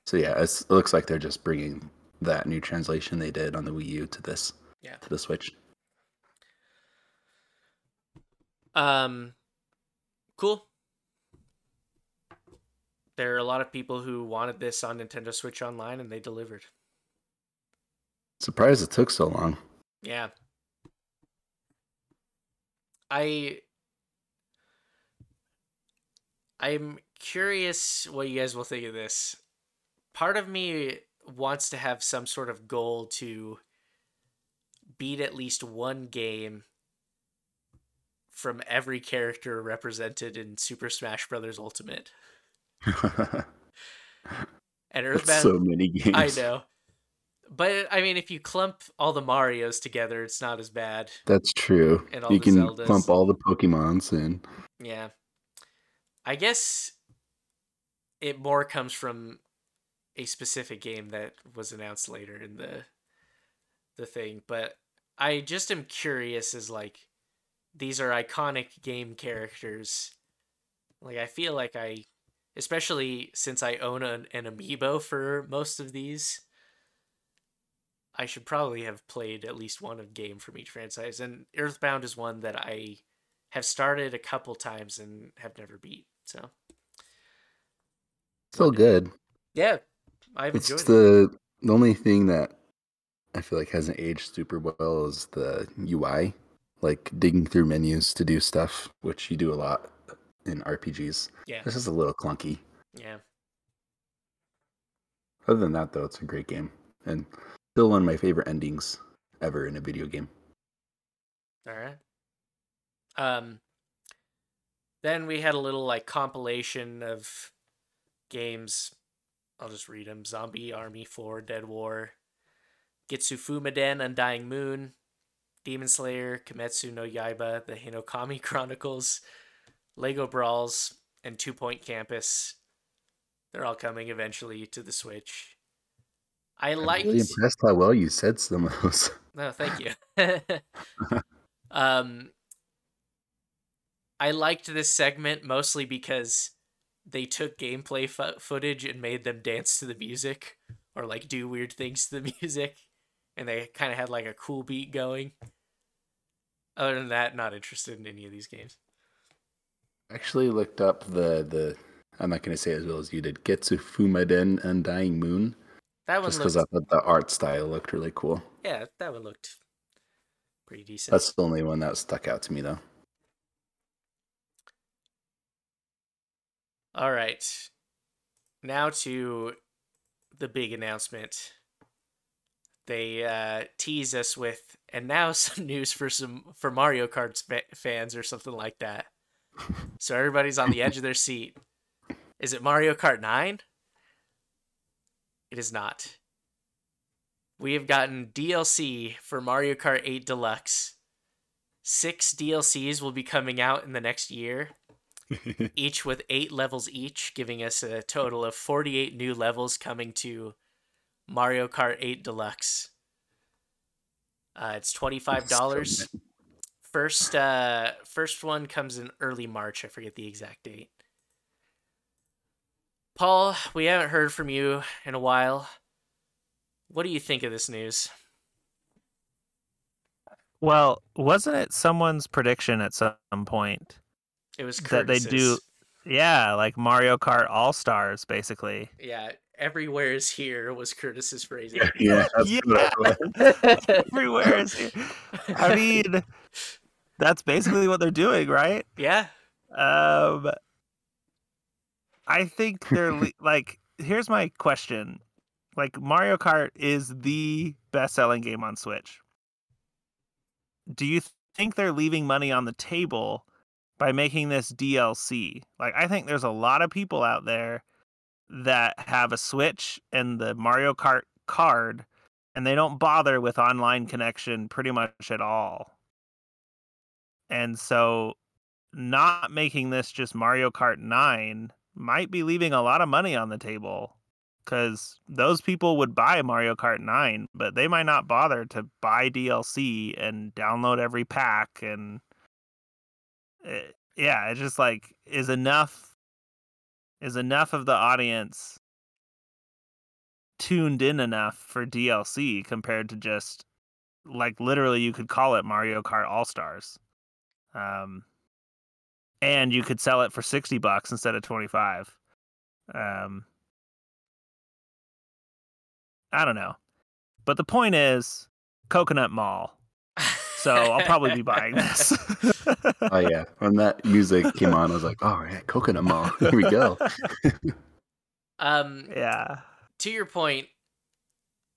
So yeah, it's, it looks like they're just bringing that new translation they did on the Wii U to this Yeah. to the Switch. Um, cool. there are a lot of people who wanted this on Nintendo Switch Online, and they delivered. Surprised it took so long. Yeah. I I'm curious what you guys will think of this. Part of me wants to have some sort of goal to beat at least one game from every character represented in Super Smash Bros. Ultimate. and Earthbound. so many games. I know. But I mean, if you clump all the Mario's together, it's not as bad. That's true. And all You the can Zeldas. clump all the Pokemons in. Yeah. I guess it more comes from a specific game that was announced later in the the thing, but I just am curious as like these are iconic game characters. Like I feel like I especially since I own an, an amiibo for most of these I should probably have played at least one of game from each franchise and Earthbound is one that I have started a couple times and have never beat. So Still good. yeah, I've It's it. the the only thing that I feel like hasn't aged super well is the UI, like digging through menus to do stuff, which you do a lot in RPGs. Yeah, This is a little clunky. yeah, Other than that, though, it's a great game and still one of my favorite endings ever in a video game. all right. Um, then we had a little like compilation of games. I'll just read them: Zombie Army Four, Dead War, Getsu Fumaden, Undying Moon, Demon Slayer, Kimetsu no Yaiba, The Hinokami Chronicles, Lego Brawls, and Two Point Campus. They're all coming eventually to the Switch. I I'm liked. really impressed how well you said some of those. No, thank you. um, I liked this segment mostly because they took gameplay fo- footage and made them dance to the music or like do weird things to the music, and they kind of had like a cool beat going. Other than that, not interested in any of these games. Actually, looked up the the. I'm not going to say as well as you did. Getsu Fumaden Undying Moon, That one just because looked, I thought the art style looked really cool. yeah, that one looked pretty decent. That's the only one that stuck out to me, though. All right. Now to the big announcement. They uh, tease us with, and now some news for some for Mario Kart fa- fans or something like that. So everybody's on the edge of their seat. Is it Mario Kart 9? It is not. We have gotten DLC for Mario Kart 8 Deluxe. Six DLCs will be coming out in the next year each with eight levels each, giving us a total of 48 new levels coming to Mario Kart 8 Deluxe. Uh, it's $25. First uh first one comes in early March. I forget the exact date. Paul, we haven't heard from you in a while. What do you think of this news? Well, wasn't it someone's prediction at some point It was that they do? Yeah, like Mario Kart All Stars, basically. Yeah, everywhere is here was Curtis's phrasing. yeah, that's Yeah. what I thought. Everywhere is here. I mean, that's basically what they're doing, right? yeah, Um, I think they're le- like. Here's my question: Like Mario Kart is the best-selling game on Switch. Do you th- think they're leaving money on the table by making this DLC? Like, I think there's a lot of people out there that have a Switch and the Mario Kart card, and they don't bother with online connection pretty much at all. And so not making this just Mario Kart 9 might be leaving a lot of money on the table because those people would buy Mario Kart 9, but they might not bother to buy DLC and download every pack. And eh, yeah, it's just like, is enough, is enough of the audience tuned in enough for DLC compared to just like literally you could call it Mario Kart All Stars. Um, and you could sell it for 60 bucks instead of 25 Um, I don't know, but the point is Coconut Mall. So I'll probably be buying this. oh yeah, when that music came on, I was like, "All right, Coconut Mall, here we go." um, yeah. To your point,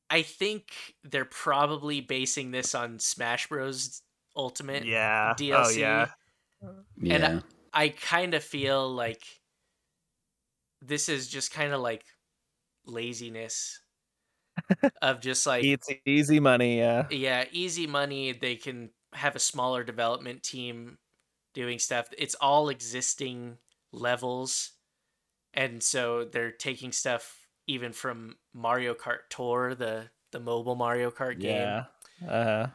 I think they're probably basing this on Smash Bros. Ultimate Yeah. DLC. Oh yeah. Yeah, I kind of feel like this is just kind of like laziness of just like It's easy money. Yeah. yeah, easy money. They can have a smaller development team doing stuff. It's all existing levels. And so they're taking stuff even from Mario Kart Tour, the the mobile Mario Kart game. Yeah. Uh huh.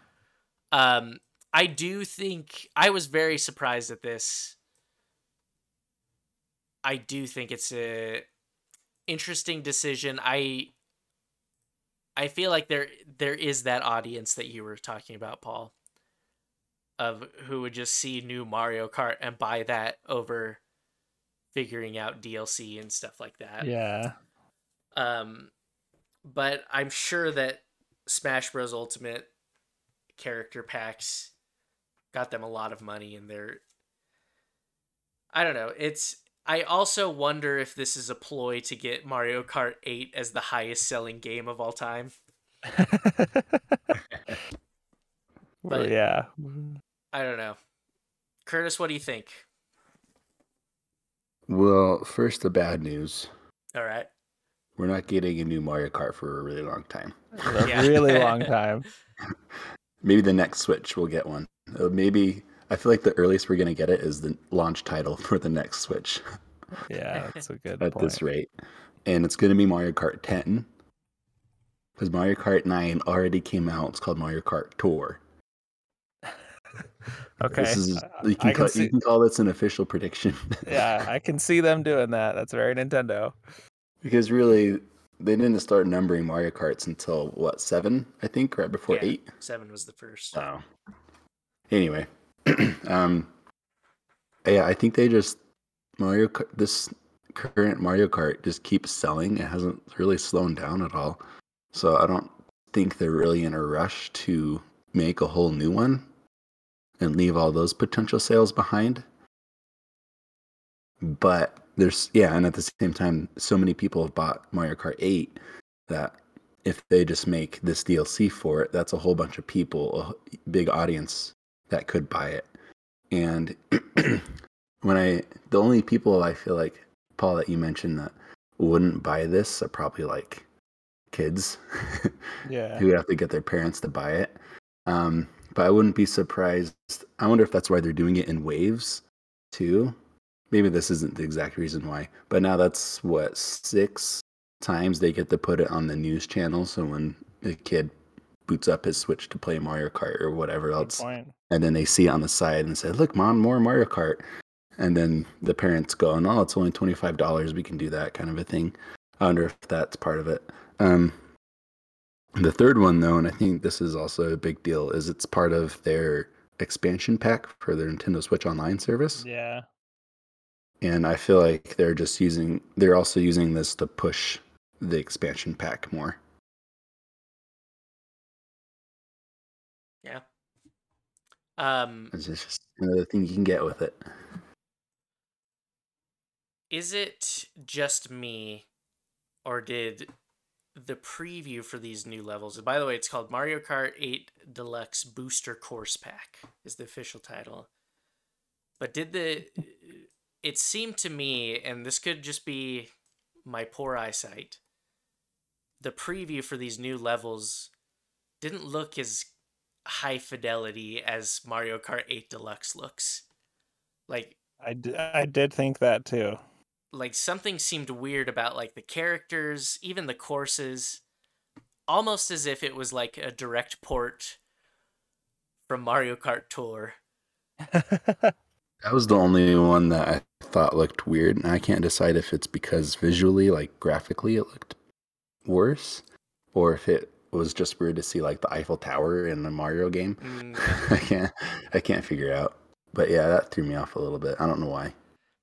Um I do think I was very surprised at this. I do think it's a interesting decision. I I feel like there there is that audience that you were talking about, Paul, of who would just see new Mario Kart and buy that over figuring out DLC and stuff like that. Yeah. Um, but I'm sure that Smash Bros. Ultimate character packs got them a lot of money, and they're. I don't know. It's. I also wonder if this is a ploy to get Mario Kart 8 as the highest selling game of all time. Well, But- yeah. I don't know. Curtis, what do you think? Well, first the bad news: All right. we're not getting a new Mario Kart for a really long time. A Yeah. really long time. Maybe the next Switch will get one. Uh, maybe I feel like the earliest we're gonna get it is the launch title for the next Switch Yeah, that's a good at point. this rate, and it's gonna be Mario Kart 10 because Mario Kart 9 already came out. It's called Mario Kart Tour. Okay. This is you can, can call, see- you can call this an official prediction. yeah, I can see them doing that. That's very Nintendo. because really they didn't start numbering Mario Karts until what seven, I think, right before Yeah. eight. Seven was the first. Oh. Anyway, um, yeah, I think they just Mario this current Mario Kart just keeps selling. It hasn't really slowed down at all. So I don't think they're really in a rush to make a whole new one and leave all those potential sales behind. But there's yeah, and at the same time, so many people have bought Mario Kart 8 that if they just make this DLC for it, that's a whole bunch of people, a big audience that could buy it. And when I, the only people I feel like, Paul, that you mentioned that wouldn't buy this are probably like kids Yeah. who would have to get their parents to buy it. Um, but I wouldn't be surprised. I wonder if that's why they're doing it in waves too. Maybe this isn't the exact reason why, but now that's what six times they get to put it on the news channel. So when a kid boots up his Switch to play Mario Kart or whatever Good else, point. And then they see it on the side and say, "Look, mom, more Mario Kart," and then the parents go, "No, it's only twenty five dollars. We can do that kind of a thing." I wonder if that's part of it. Um, the third one, though, and I think this is also a big deal, is it's part of their expansion pack for their Nintendo Switch Online service, Yeah. and I feel like they're just using, they're also using this to push the expansion pack more. Um, It's just another thing you can get with it. is it just me, or did the preview for these new levels? By the way, it's called Mario Kart 8 Deluxe Booster Course Pack. Is the official title. But did the? It seemed to me, and this could just be my poor eyesight. The preview for these new levels didn't look as high fidelity as Mario Kart 8 Deluxe looks. Like I, d- I did think that too. like something seemed weird about like the characters, even the courses, almost as if it was like a direct port from Mario Kart Tour. That was the only one that I thought looked weird, and I can't decide if it's because visually, like graphically, it looked worse, or if it was just weird to see like the Eiffel Tower in the Mario game. Mm, I can't, I can't figure out. But yeah, that threw me off a little bit. I don't know why.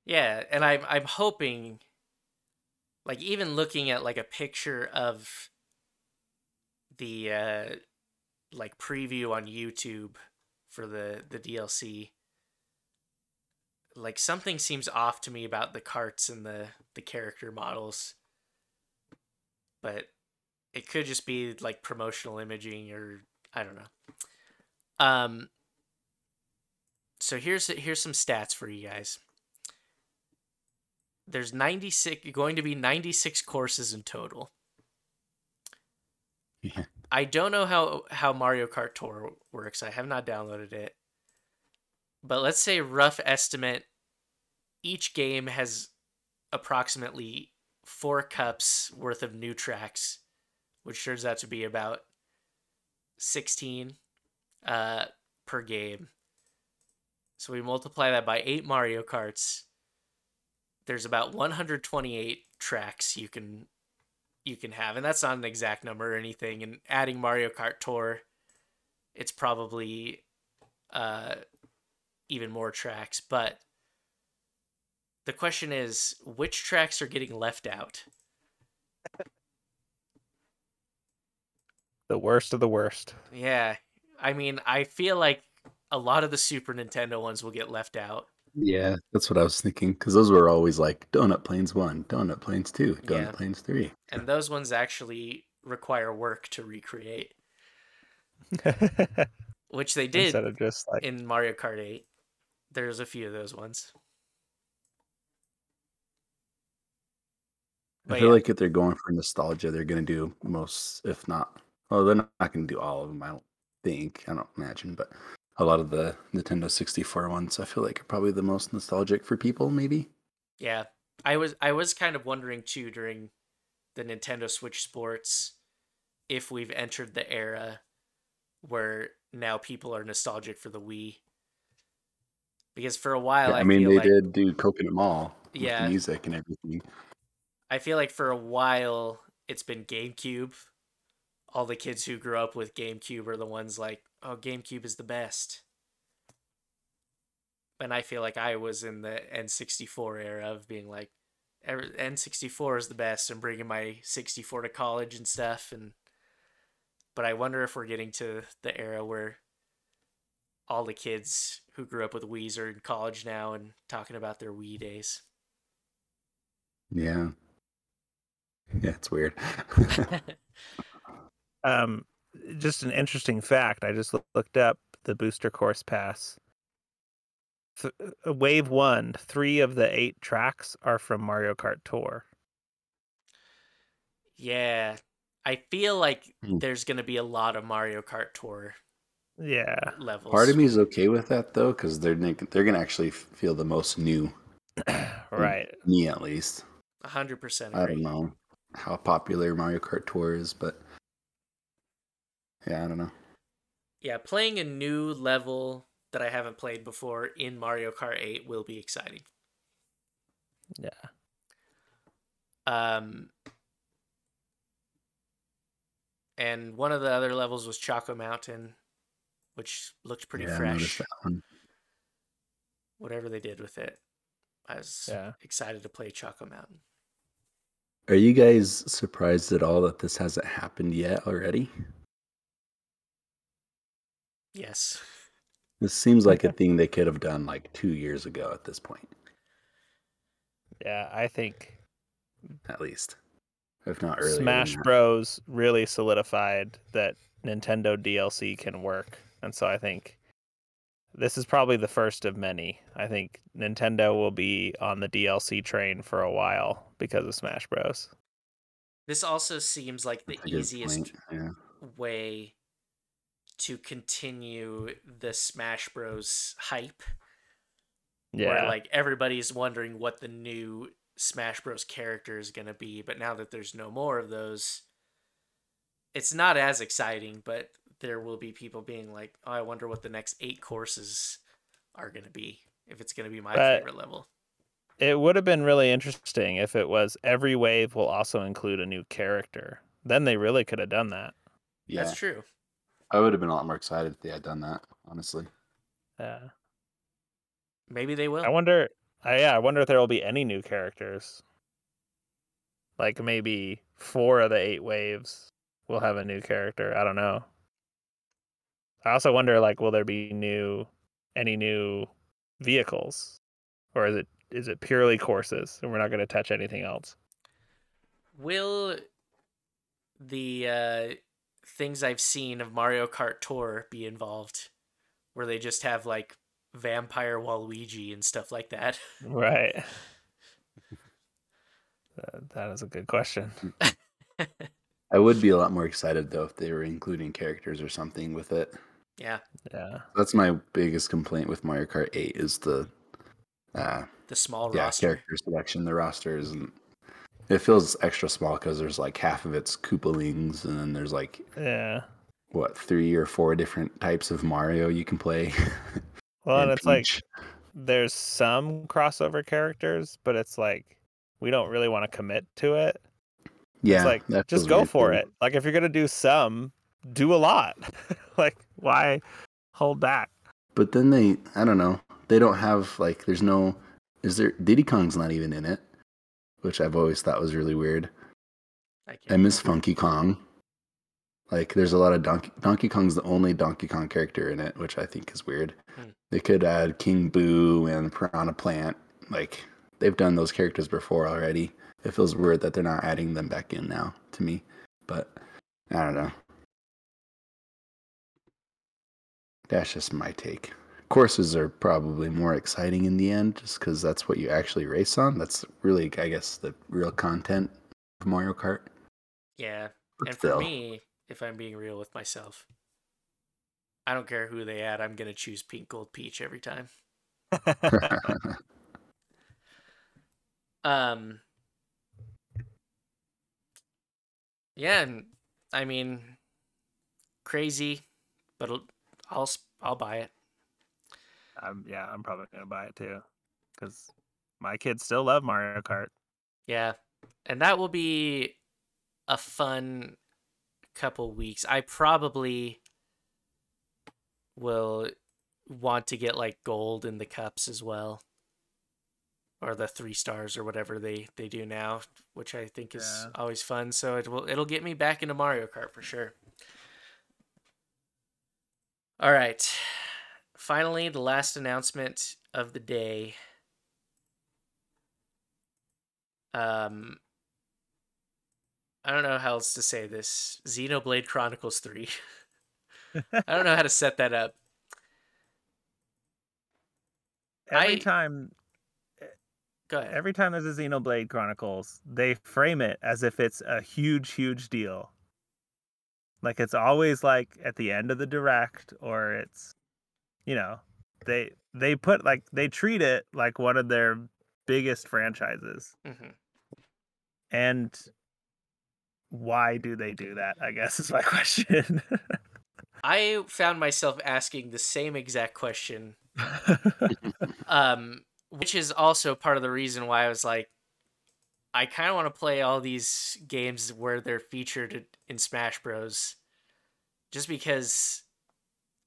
yeah, and I'm I'm hoping like even looking at like a picture of the uh like preview on YouTube for the the DLC like something seems off to me about the carts and the the character models but it could just be like promotional imaging or I don't know. Um so here's here's some stats for you guys. There's 96 going to be 96 courses in total. Yeah. I don't know how how Mario Kart Tour works. I have not downloaded it. But let's say rough estimate each game has approximately 4 cups worth of new tracks, which turns out to be about 16 uh per game. So we multiply that by 8 Mario Karts. There's about 128 tracks you can you can have, and that's not an exact number or anything. And adding Mario Kart Tour, it's probably uh, even more tracks. But the question is, which tracks are getting left out? The worst of the worst. Yeah, I mean, I feel like a lot of the Super Nintendo ones will get left out. Yeah, that's what I was thinking. Because those were always like Donut Plains 1, Donut Plains 2, Donut Yeah. Plains 3. and those ones actually require work to recreate, which they did Instead of just like in Mario Kart 8. There's a few of those ones. I feel yeah. like if they're going for nostalgia, they're going to do most, if not, well, they're not going to do all of them, I don't think. I don't imagine, but a lot of the Nintendo 64 ones, I feel like are probably the most nostalgic for people, maybe. Yeah. I was I was kind of wondering too during the Nintendo Switch Sports if we've entered the era where now people are nostalgic for the Wii. Because for a while Yeah, I, I mean, they like did do Coconut Mall with Yeah. the music and everything. I feel like for a while it's been GameCube. All the kids who grew up with GameCube are the ones like, oh, GameCube is the best. And I feel like I was in the N64 era of being like, N64 is the best and bringing my 64 to college and stuff. And but I wonder if we're getting to the era where all the kids who grew up with Wii's are in college now and talking about their Wii days. Yeah. Yeah, it's weird. um just an interesting fact. I just looked up the booster course pass. Th- uh, wave 1, 3 of the 8 tracks are from Mario Kart Tour. Yeah, I feel like Hmm. there's gonna be a lot of Mario Kart Tour Yeah. levels. Part of me is okay with that though, because they're they're gonna actually feel the most new, right. me at least. hundred percent I don't know how popular Mario Kart Tour is, but yeah, I don't know. Yeah, playing a new level that I haven't played before in Mario Kart 8 will be exciting. Yeah. Um, and one of the other levels was Choco Mountain, which looked pretty yeah, I noticed fresh. that one. Whatever they did with it, I was Yeah. excited to play Choco Mountain. Are you guys surprised at all that this hasn't happened yet already? Yes. This seems like a thing they could have done like two years ago at this point, Yeah, I think at least, if not earlier. Smash. Bros really solidified that Nintendo DLC can work. And so I think this is probably the first of many. I think Nintendo will be on the DLC train for a while because of Smash Bros. This also seems like the That's a good easiest point, Yeah. way to continue the Smash Bros hype. Yeah. Where like everybody's wondering what the new Smash Bros character is going to be, but now that there's no more of those, it's not as exciting, but there will be people being like, "Oh, I wonder what the next 8 courses are going to be if it's going to be my But- favorite level." It would have been really interesting if it was every wave will also include a new character. Then they really could have done that. Yeah. That's true. I would have been a lot more excited if they had done that, honestly. Yeah. Maybe they will. I wonder I yeah, I wonder if there will be any new characters. like maybe four of the eight waves will have a new character. I don't know. I also wonder like will there be new any new vehicles or is it is it purely courses and we're not going to touch anything else? Will the uh, things I've seen of Mario Kart Tour be involved, where they just have like vampire Waluigi and stuff like that? Right. that, that is a good question. I would be a lot more excited though if they were including characters or something with it. Yeah, Yeah. That's my biggest complaint with Mario Kart 8 is the uh, the small yeah roster. character selection. The roster isn't. It feels extra small because there's like half of it's Koopalings, and then there's like Yeah. what three or four different types of Mario you can play. Well, and and it's like there's some crossover characters, but it's like we don't really want to commit to it. yeah, it's like just go for too. it. Like if you're gonna do some, do a lot. like why hold back? But then they, I don't know, they don't have like. There's no. Is there Diddy Kong's not even in it, which I've always thought was really weird. I I miss Funky Kong. Like, there's a lot of Donkey Donkey Kong's the only Donkey Kong character in it, which I think is weird. Hmm. They could add King Boo and Piranha Plant. Like, they've done those characters before already. It feels weird that they're not adding them back in now to me, but I don't know. That's just my take. Courses are probably more exciting in the end, just because that's what you actually race on. That's really, I guess, the real content of Mario Kart. yeah, But and for me, if I'm being real with myself, I don't care who they add. I'm gonna choose Pink Gold Peach every time. Um. Yeah, and I mean, crazy, but I'll I'll, s- I'll buy it. I'm yeah, I'm probably gonna buy it too, because my kids still love Mario Kart. Yeah, and that will be a fun couple weeks. I probably will want to get like gold in the cups as well, or the three stars or whatever they they do now, which I think is Yeah. always fun. So it will it'll get me back into Mario Kart for sure. All right. Finally, the last announcement of the day. Um, I don't know how else to say this. Xenoblade Chronicles 3. I don't know how to set that up. Every I- time, Go ahead. every time there's a Xenoblade Chronicles, they frame it as if it's a huge, huge deal. Like it's always like at the end of the direct, or it's, you know, they they put like they treat it like one of their biggest franchises. hmm And why do they do that? I guess is my question. I found myself asking the same exact question, um, which is also part of the reason why I was like, I kind of want to play all these games where they're featured in Smash Bros. Just because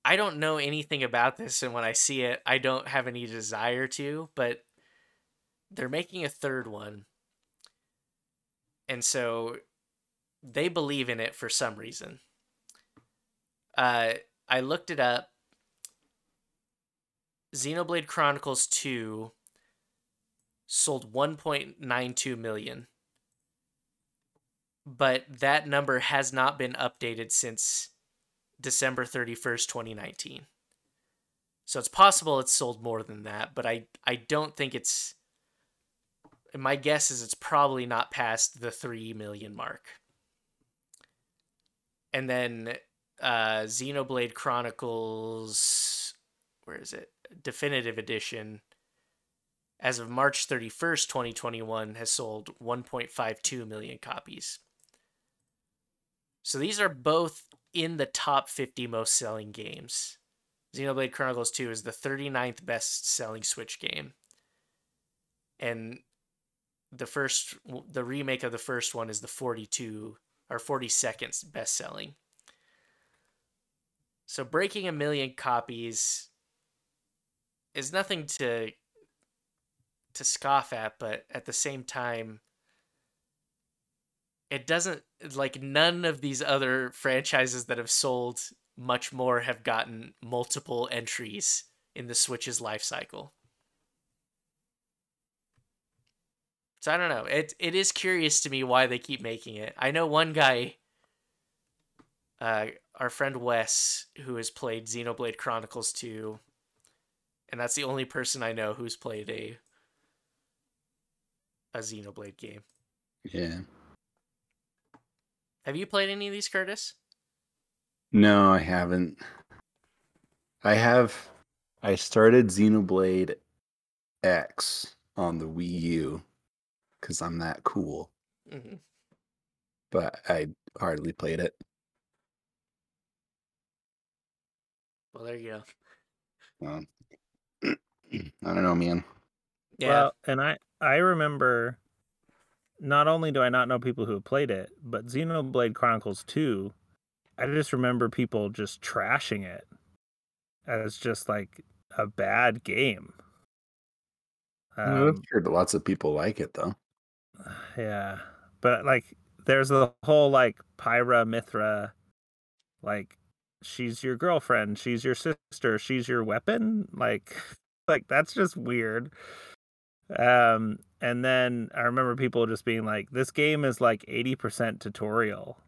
I don't know anything about this, and when I see it, I don't have any desire to. But they're making a third one, and so they believe in it for some reason. Uh, I looked it up. Xenoblade Chronicles 2 sold 1.92 million. But that number has not been updated since December 31st, 2019. So it's possible it's sold more than that, but I I don't think it's my guess is it's probably not past the 3 million mark. And then uh Xenoblade Chronicles where is it? Definitive edition as of March 31st, 2021 has sold 1.52 million copies. So these are both in the top 50 most selling games. Xenoblade Chronicles 2 is the 39th best selling Switch game. And the first the remake of the first one is the 42 or 42nd best selling. So breaking a million copies is nothing to to scoff at, but at the same time it doesn't like none of these other franchises that have sold much more have gotten multiple entries in the Switch's life cycle. So I don't know. It it is curious to me why they keep making it. I know one guy uh our friend Wes who has played Xenoblade Chronicles 2 and that's the only person I know who's played a a Xenoblade game. Yeah. Have you played any of these, Curtis? No, I haven't. I have. I started Xenoblade X on the Wii U because I'm that cool, Mm-hmm. but I hardly played it. Well, there you go. Um, I don't know, man. Yeah. Well, and I I remember not only do I not know people who have played it, but Xenoblade Chronicles 2, I just remember people just trashing it as just like a bad game. I've Um, heard lots of people like it though. yeah. But like there's the whole like Pyra Mythra like she's your girlfriend, she's your sister, she's your weapon, like like that's just weird. Um and then I remember people just being like this game is like 80% tutorial.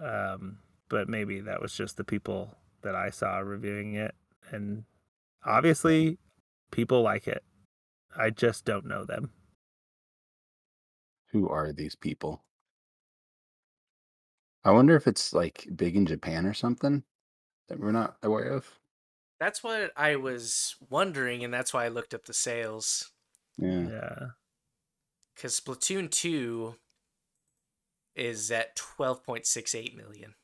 Um but maybe that was just the people that I saw reviewing it and obviously people like it. I just don't know them. Who are these people? I wonder if it's like big in Japan or something that we're not aware of. That's what I was wondering, and that's why I looked up the sales. Yeah. Yeah. Because Splatoon 2 is at 12.68 million.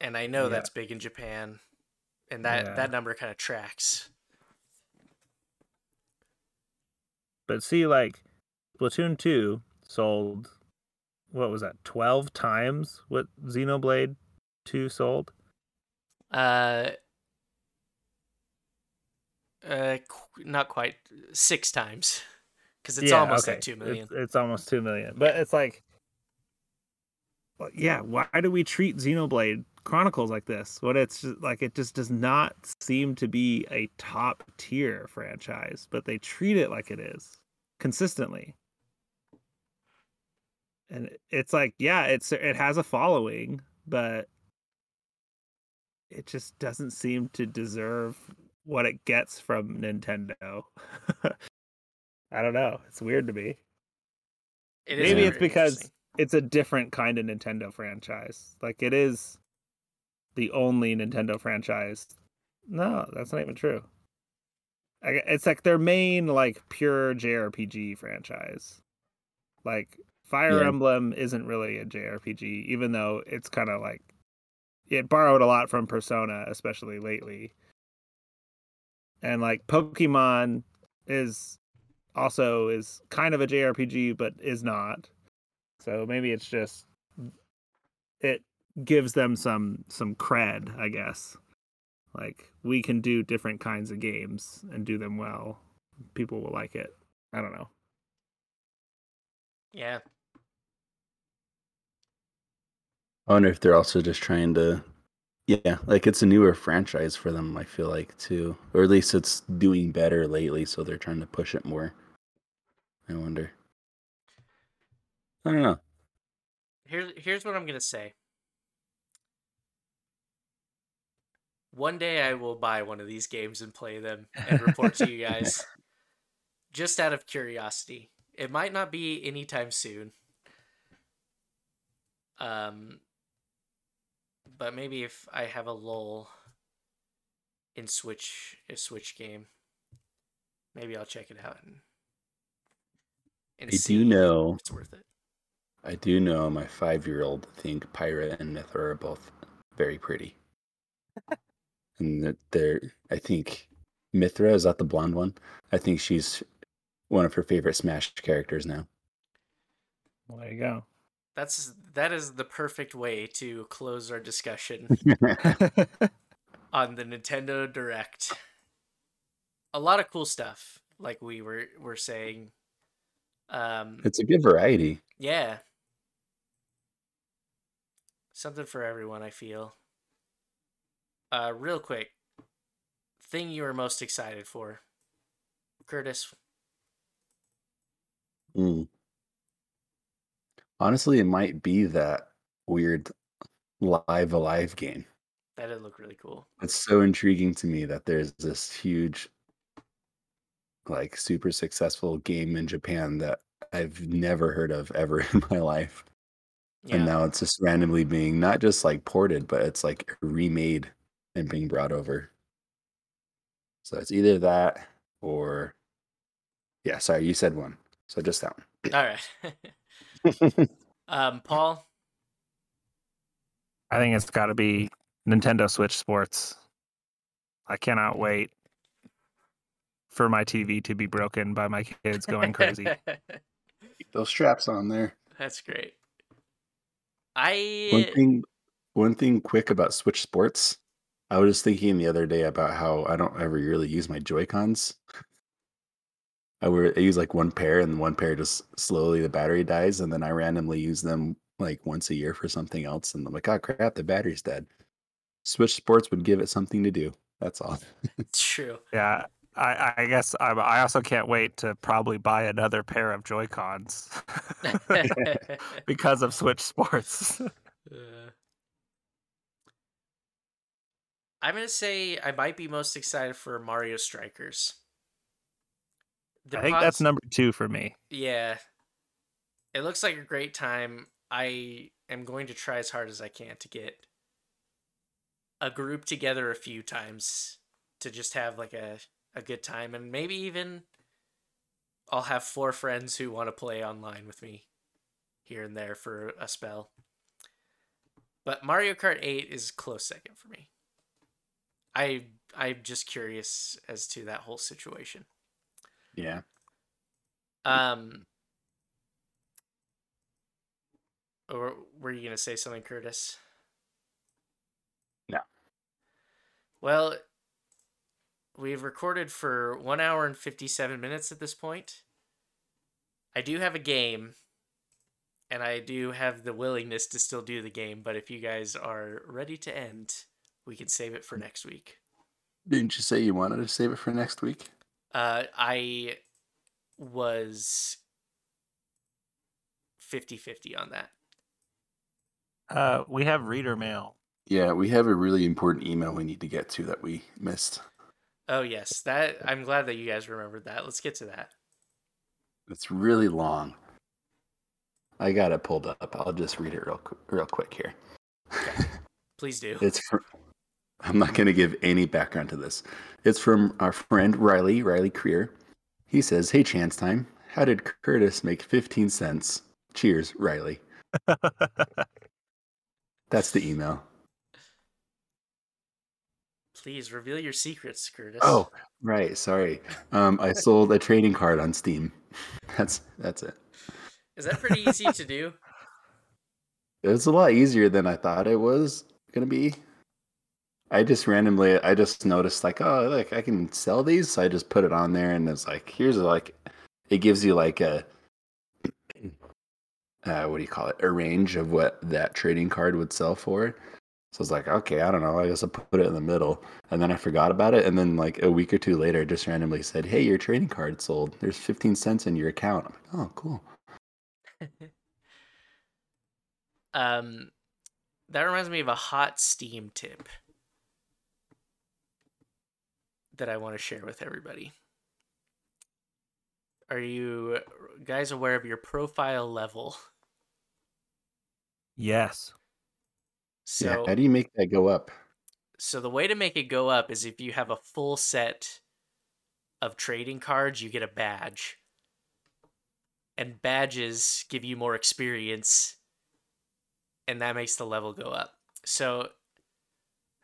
And I know Yeah. that's big in Japan. And that, Yeah. that number kind of tracks. But see, like Splatoon 2 sold, what was that, 12 times what Xenoblade 2 sold? Uh, uh, qu- not quite six times, because it's almost at two million. It's, it's almost 2 million. But it's like, well, yeah, why do we treat Xenoblade Chronicles like this? When it's just, like, it just does not seem to be a top tier franchise, but they treat it like it is consistently. And it's like, yeah, it's it has a following, but it just doesn't seem to deserve what it gets from Nintendo. I don't know. It's weird to me. It Maybe it's because it's a different kind of Nintendo franchise. Like it is the only Nintendo franchise. No, that's not even true. It's like their main like pure JRPG franchise. Like Fire Yeah. Emblem isn't really a JRPG, even though it's kind of like it borrowed a lot from Persona, especially lately. And like Pokemon is also is kind of a JRPG, but is not. So maybe it's just it gives them some some cred, I guess. Like we can do different kinds of games and do them well. People will like it. I don't know. Yeah. I wonder if they're also just trying to, yeah, like it's a newer franchise for them. I feel like too, or at least it's doing better lately, so they're trying to push it more. I wonder. I don't know. Here's here's what I'm gonna say. One day I will buy one of these games and play them and report to you guys. Just out of curiosity. It might not be anytime soon. Um but maybe if I have a lull in Switch a Switch game, maybe I'll check it out and, and I see do know. if it's worth it. I do know my five-year-old think Pyra and Mythra are both very pretty, and that they're. I think Mythra is that the blonde one. I think she's one of her favorite Smash characters now. Well, there you go. That's that is the perfect way to close our discussion on the Nintendo Direct. A lot of cool stuff. like we were were saying. Um, It's a good variety. yeah, something for everyone. I feel. Uh, real quick, thing you were most excited for, Curtis. Mm. Honestly, it might be that weird Live A Live game. That did look really cool. It's so intriguing to me that there's this huge, like, super successful game in Japan that I've never heard of ever in my life. Yeah, And now it's just randomly being not just like ported, but it's like remade and being brought over. So it's either that or, yeah, sorry, you said one. So just that one. all right. one. um, Paul. I think it's got to be Nintendo Switch Sports. I cannot wait for my TV to be broken by my kids going crazy. Keep those straps on there. That's great. I One thing, one thing quick about Switch Sports. I was just thinking the other day about how I don't ever really use my Joy Cons. I, wear, I use like one pair, and one pair just slowly the battery dies, and then I randomly use them like once a year for something else, and I'm like, oh crap, the battery's dead. Switch Sports would give it something to do. That's all. it's true. Yeah, I, I guess I, I also can't wait to probably buy another pair of Joy Cons because of Switch Sports. Uh, I'm gonna say I might be most excited for Mario Strikers. The I think that's number two for me. Yeah, it looks like a great time. I am going to try as hard as I can to get a group together a few times to just have like a a good time, and maybe even I'll have four friends who want to play online with me here and there for a spell. But Mario Kart 8 is close second for me. I I'm just curious as to that whole situation. Yeah. Um or were you going to say something Curtis? No. Well, we've recorded for 1 hour and 57 minutes at this point. I do have a game and I do have the willingness to still do the game, but if you guys are ready to end, we can save it for next week. Didn't you say you wanted to save it for next week? Uh, I was 50 50 on that. Uh, we have reader mail. Yeah, we have a really important email we need to get to that we missed. Oh, yes. That I'm glad that you guys remembered that. Let's get to that. It's really long. I got it pulled up. I'll just read it real real quick here. Please do. It's from. I'm not going to give any background to this. It's from our friend Riley, Riley Creer. He says, "Hey, chance time. How did Curtis make 15 cents? Cheers, Riley." That's the email. Please reveal your secrets, Curtis. Oh, right. Sorry. Um, I sold a trading card on Steam. That's that's it. Is that pretty easy to do? It's a lot easier than I thought it was gonna be. I just randomly, I just noticed like, oh, like I can sell these. So I just put it on there, and it's like, here's a, like, it gives you like a, uh, what do you call it? A range of what that trading card would sell for. So I was like, okay, I don't know. I guess I'll put it in the middle, and then I forgot about it, and then like a week or two later, it just randomly said, hey, your trading card sold. There's 15 cents in your account. I'm like, oh, cool. Um, that reminds me of a hot Steam tip that I want to share with everybody. Are you guys aware of your profile level? yes. So, yeah. How do you make that go up? so the way to make it go up is if you have a full set of trading cards, you get a badge. And badges give you more experience and that makes the level go up. So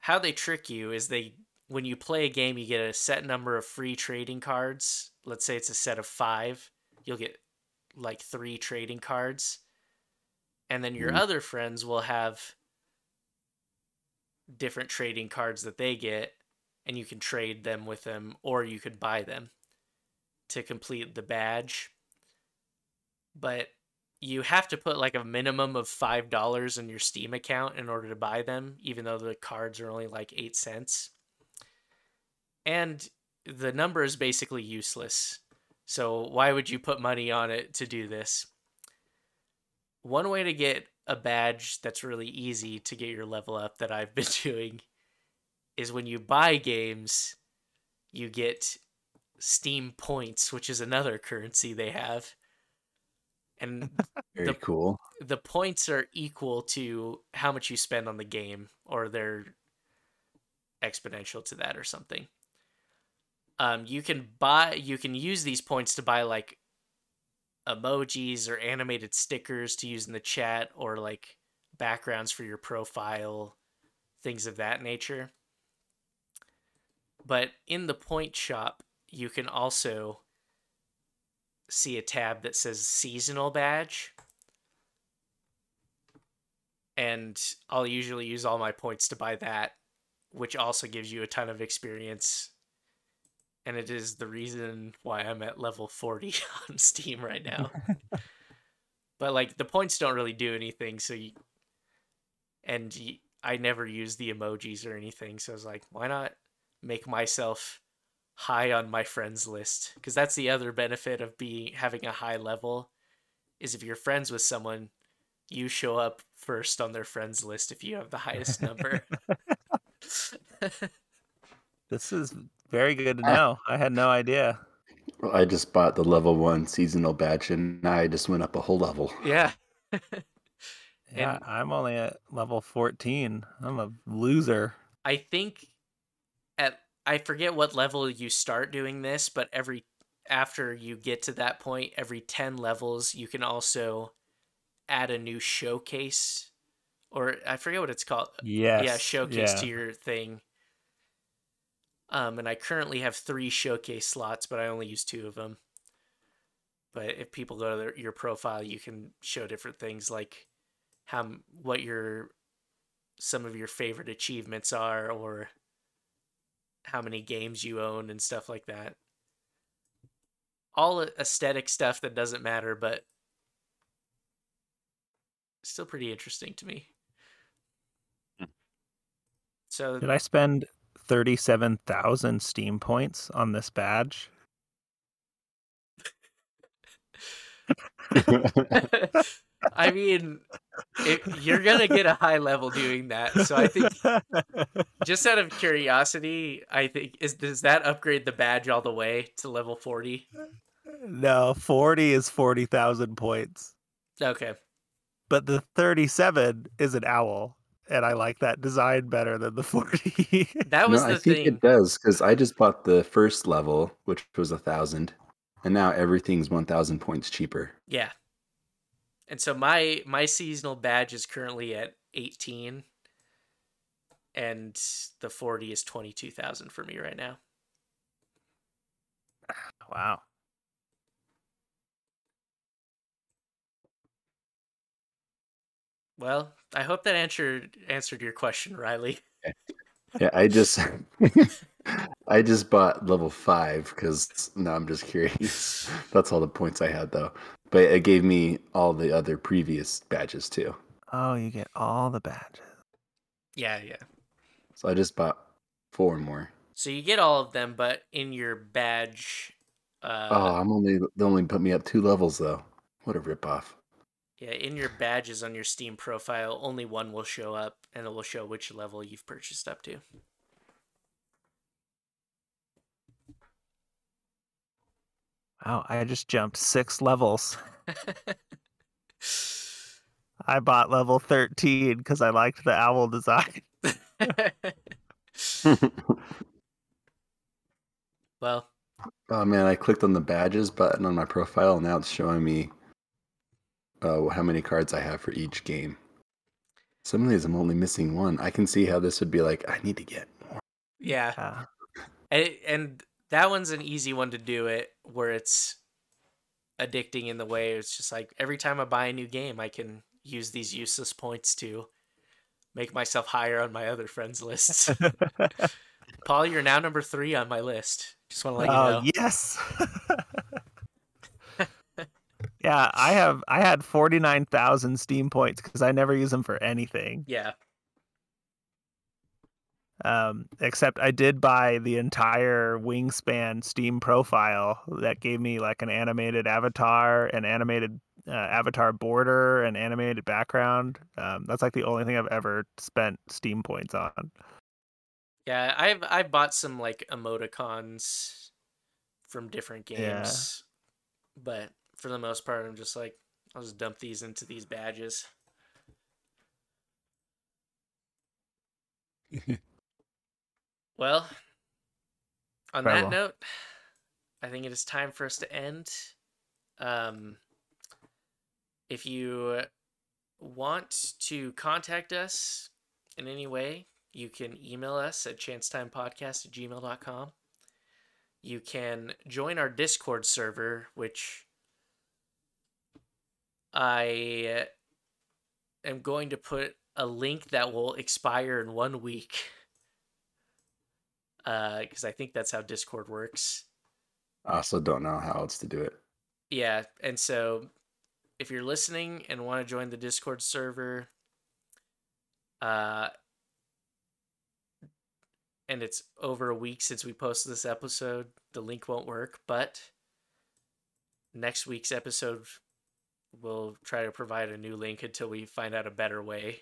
how they trick you is they when you play a game you get a set number of free trading cards. Let's say it's a set of 5, you'll get like 3 trading cards. And then your Mhm. other friends will have different trading cards that they get and you can trade them with them or you could buy them to complete the badge. But you have to put like a minimum of five dollars in your Steam account in order to buy them, even though the cards are only like eight cents. And the number is basically useless. So why would you put money on it to do this? One way to get a badge that's really easy to get your level up that I've been doing is when you buy games, you get Steam points, which is another currency they have. And Very The- cool. the points are equal to how much you spend on the game, or they're exponential to that or something. Um, you can buy, you can use these points to buy like emojis or animated stickers to use in the chat, or like backgrounds for your profile, things of that nature. But in the point shop, you can also see a tab that says seasonal badge and I'll usually use all my points to buy that, which also gives you a ton of experience. And it is the reason why I'm at level 40 on Steam right now. but like the points don't really do anything, so you and I never use the emojis or anything, so I was like, why not make myself high on my friends list? Because that's the other benefit of being having a high level is if you're friends with someone, you show up first on their friends list if you have the highest number. This is very good to know. I had no idea. Well, I just bought the level one seasonal badge, and now I just went up a whole level. yeah. Yeah, I'm only at level 14. I'm a loser. I think at I forget what level you start doing this, but every after you get to that point, every 10 levels, you can also add a new showcase or I forget what it's called. Yes. yeah, showcase yeah. to your thing. Um, and I currently have three showcase slots, but I only use two of them. But if people go to their, your profile, you can show different things like how what your some of your favorite achievements are, or how many games you own and stuff like that. All aesthetic stuff that doesn't matter, but still pretty interesting to me. Hmm. So Did I spend 37,000 Steam points on this badge? I mean, it, you're gonna get a high level doing that. So I think, just out of curiosity, I think is does that upgrade the badge all the way to level forty? no, 40 is 40,000 points. Okay, But the 37 is an owl. And I like that design better than the 40. that was no, the I think thing. it does because I just bought the first level, which was a thousand, and now everything's one thousand points cheaper. Yeah, and so my my seasonal badge is currently at eighteen, and the forty is twenty two thousand for me right now. Ah, wow. Well, I hope that answered answered your question, Riley. Yeah, I just, I just bought level five because no, I'm just curious. That's all the points I had though, but it gave me all the other previous badges too. Oh, you get all the badges. Yeah, yeah. So I just bought four more. So you get all of them, but in your badge, uh, oh, I'm only they only put me up two levels though. What a ripoff. Yeah, in your badges on your Steam profile, only one will show up, and it will show which level you've purchased up to. Wow, I just jumped six levels. I bought level 13 because I liked the owl design. well, Oh man, I clicked on the badges button on my profile, and now it's showing me uh, how many cards I have for each game. Some of these I'm only missing one. I can see how this would be like. I need to get more. yeah, Yeah. and, and that one's an easy one to do it where it's addicting in the way it's just like every time I buy a new game, I can use these useless points to make myself higher on my other friends lists. Paul, you're now number three on my list. Just want to let you oh, know. yes. Yeah, I have I had 49,000 Steam points cuz I never use them for anything. Yeah. Um except I did buy the entire Wingspan Steam profile that gave me like an animated avatar, an animated uh, avatar border, an animated background. Um that's like the only thing I've ever spent Steam points on. Yeah, I've I've bought some like emoticons from different Yeah. games. But for the most part I'm just like I'll just dump these into these badges. Well, on that Incredible. note, I think it is time for us to end. Um, if you want to contact us in any way, you can email us at chancetimepodcast at gmail.com. You can join our Discord server, which I am going to put a link that will expire in one week because I think that's how Discord works. I also don't know how else to do it. Yeah, and so if you're listening and want to join the Discord server, uh, and it's over a week since we posted this episode, the link won't work. But next week's episode, we'll try to provide a new link until we find out a better way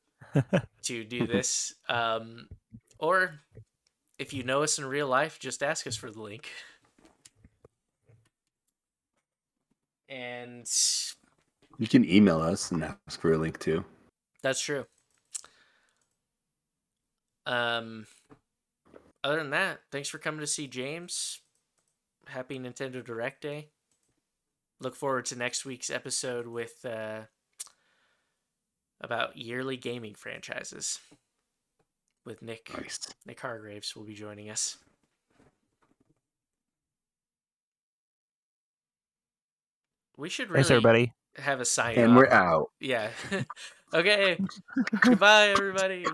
to do this. Um, or if you know us in real life, just ask us for the link. And You can email us and ask for a link too. that's true. Um, other than that, thanks for coming to see James. Happy Nintendo Direct Day. Look forward to next week's episode with uh, about yearly gaming franchises. With Nick Nice. Nick Hargraves will be joining us. We should really Thanks everybody. have a sign And off. we're out. Yeah. okay. Goodbye, everybody.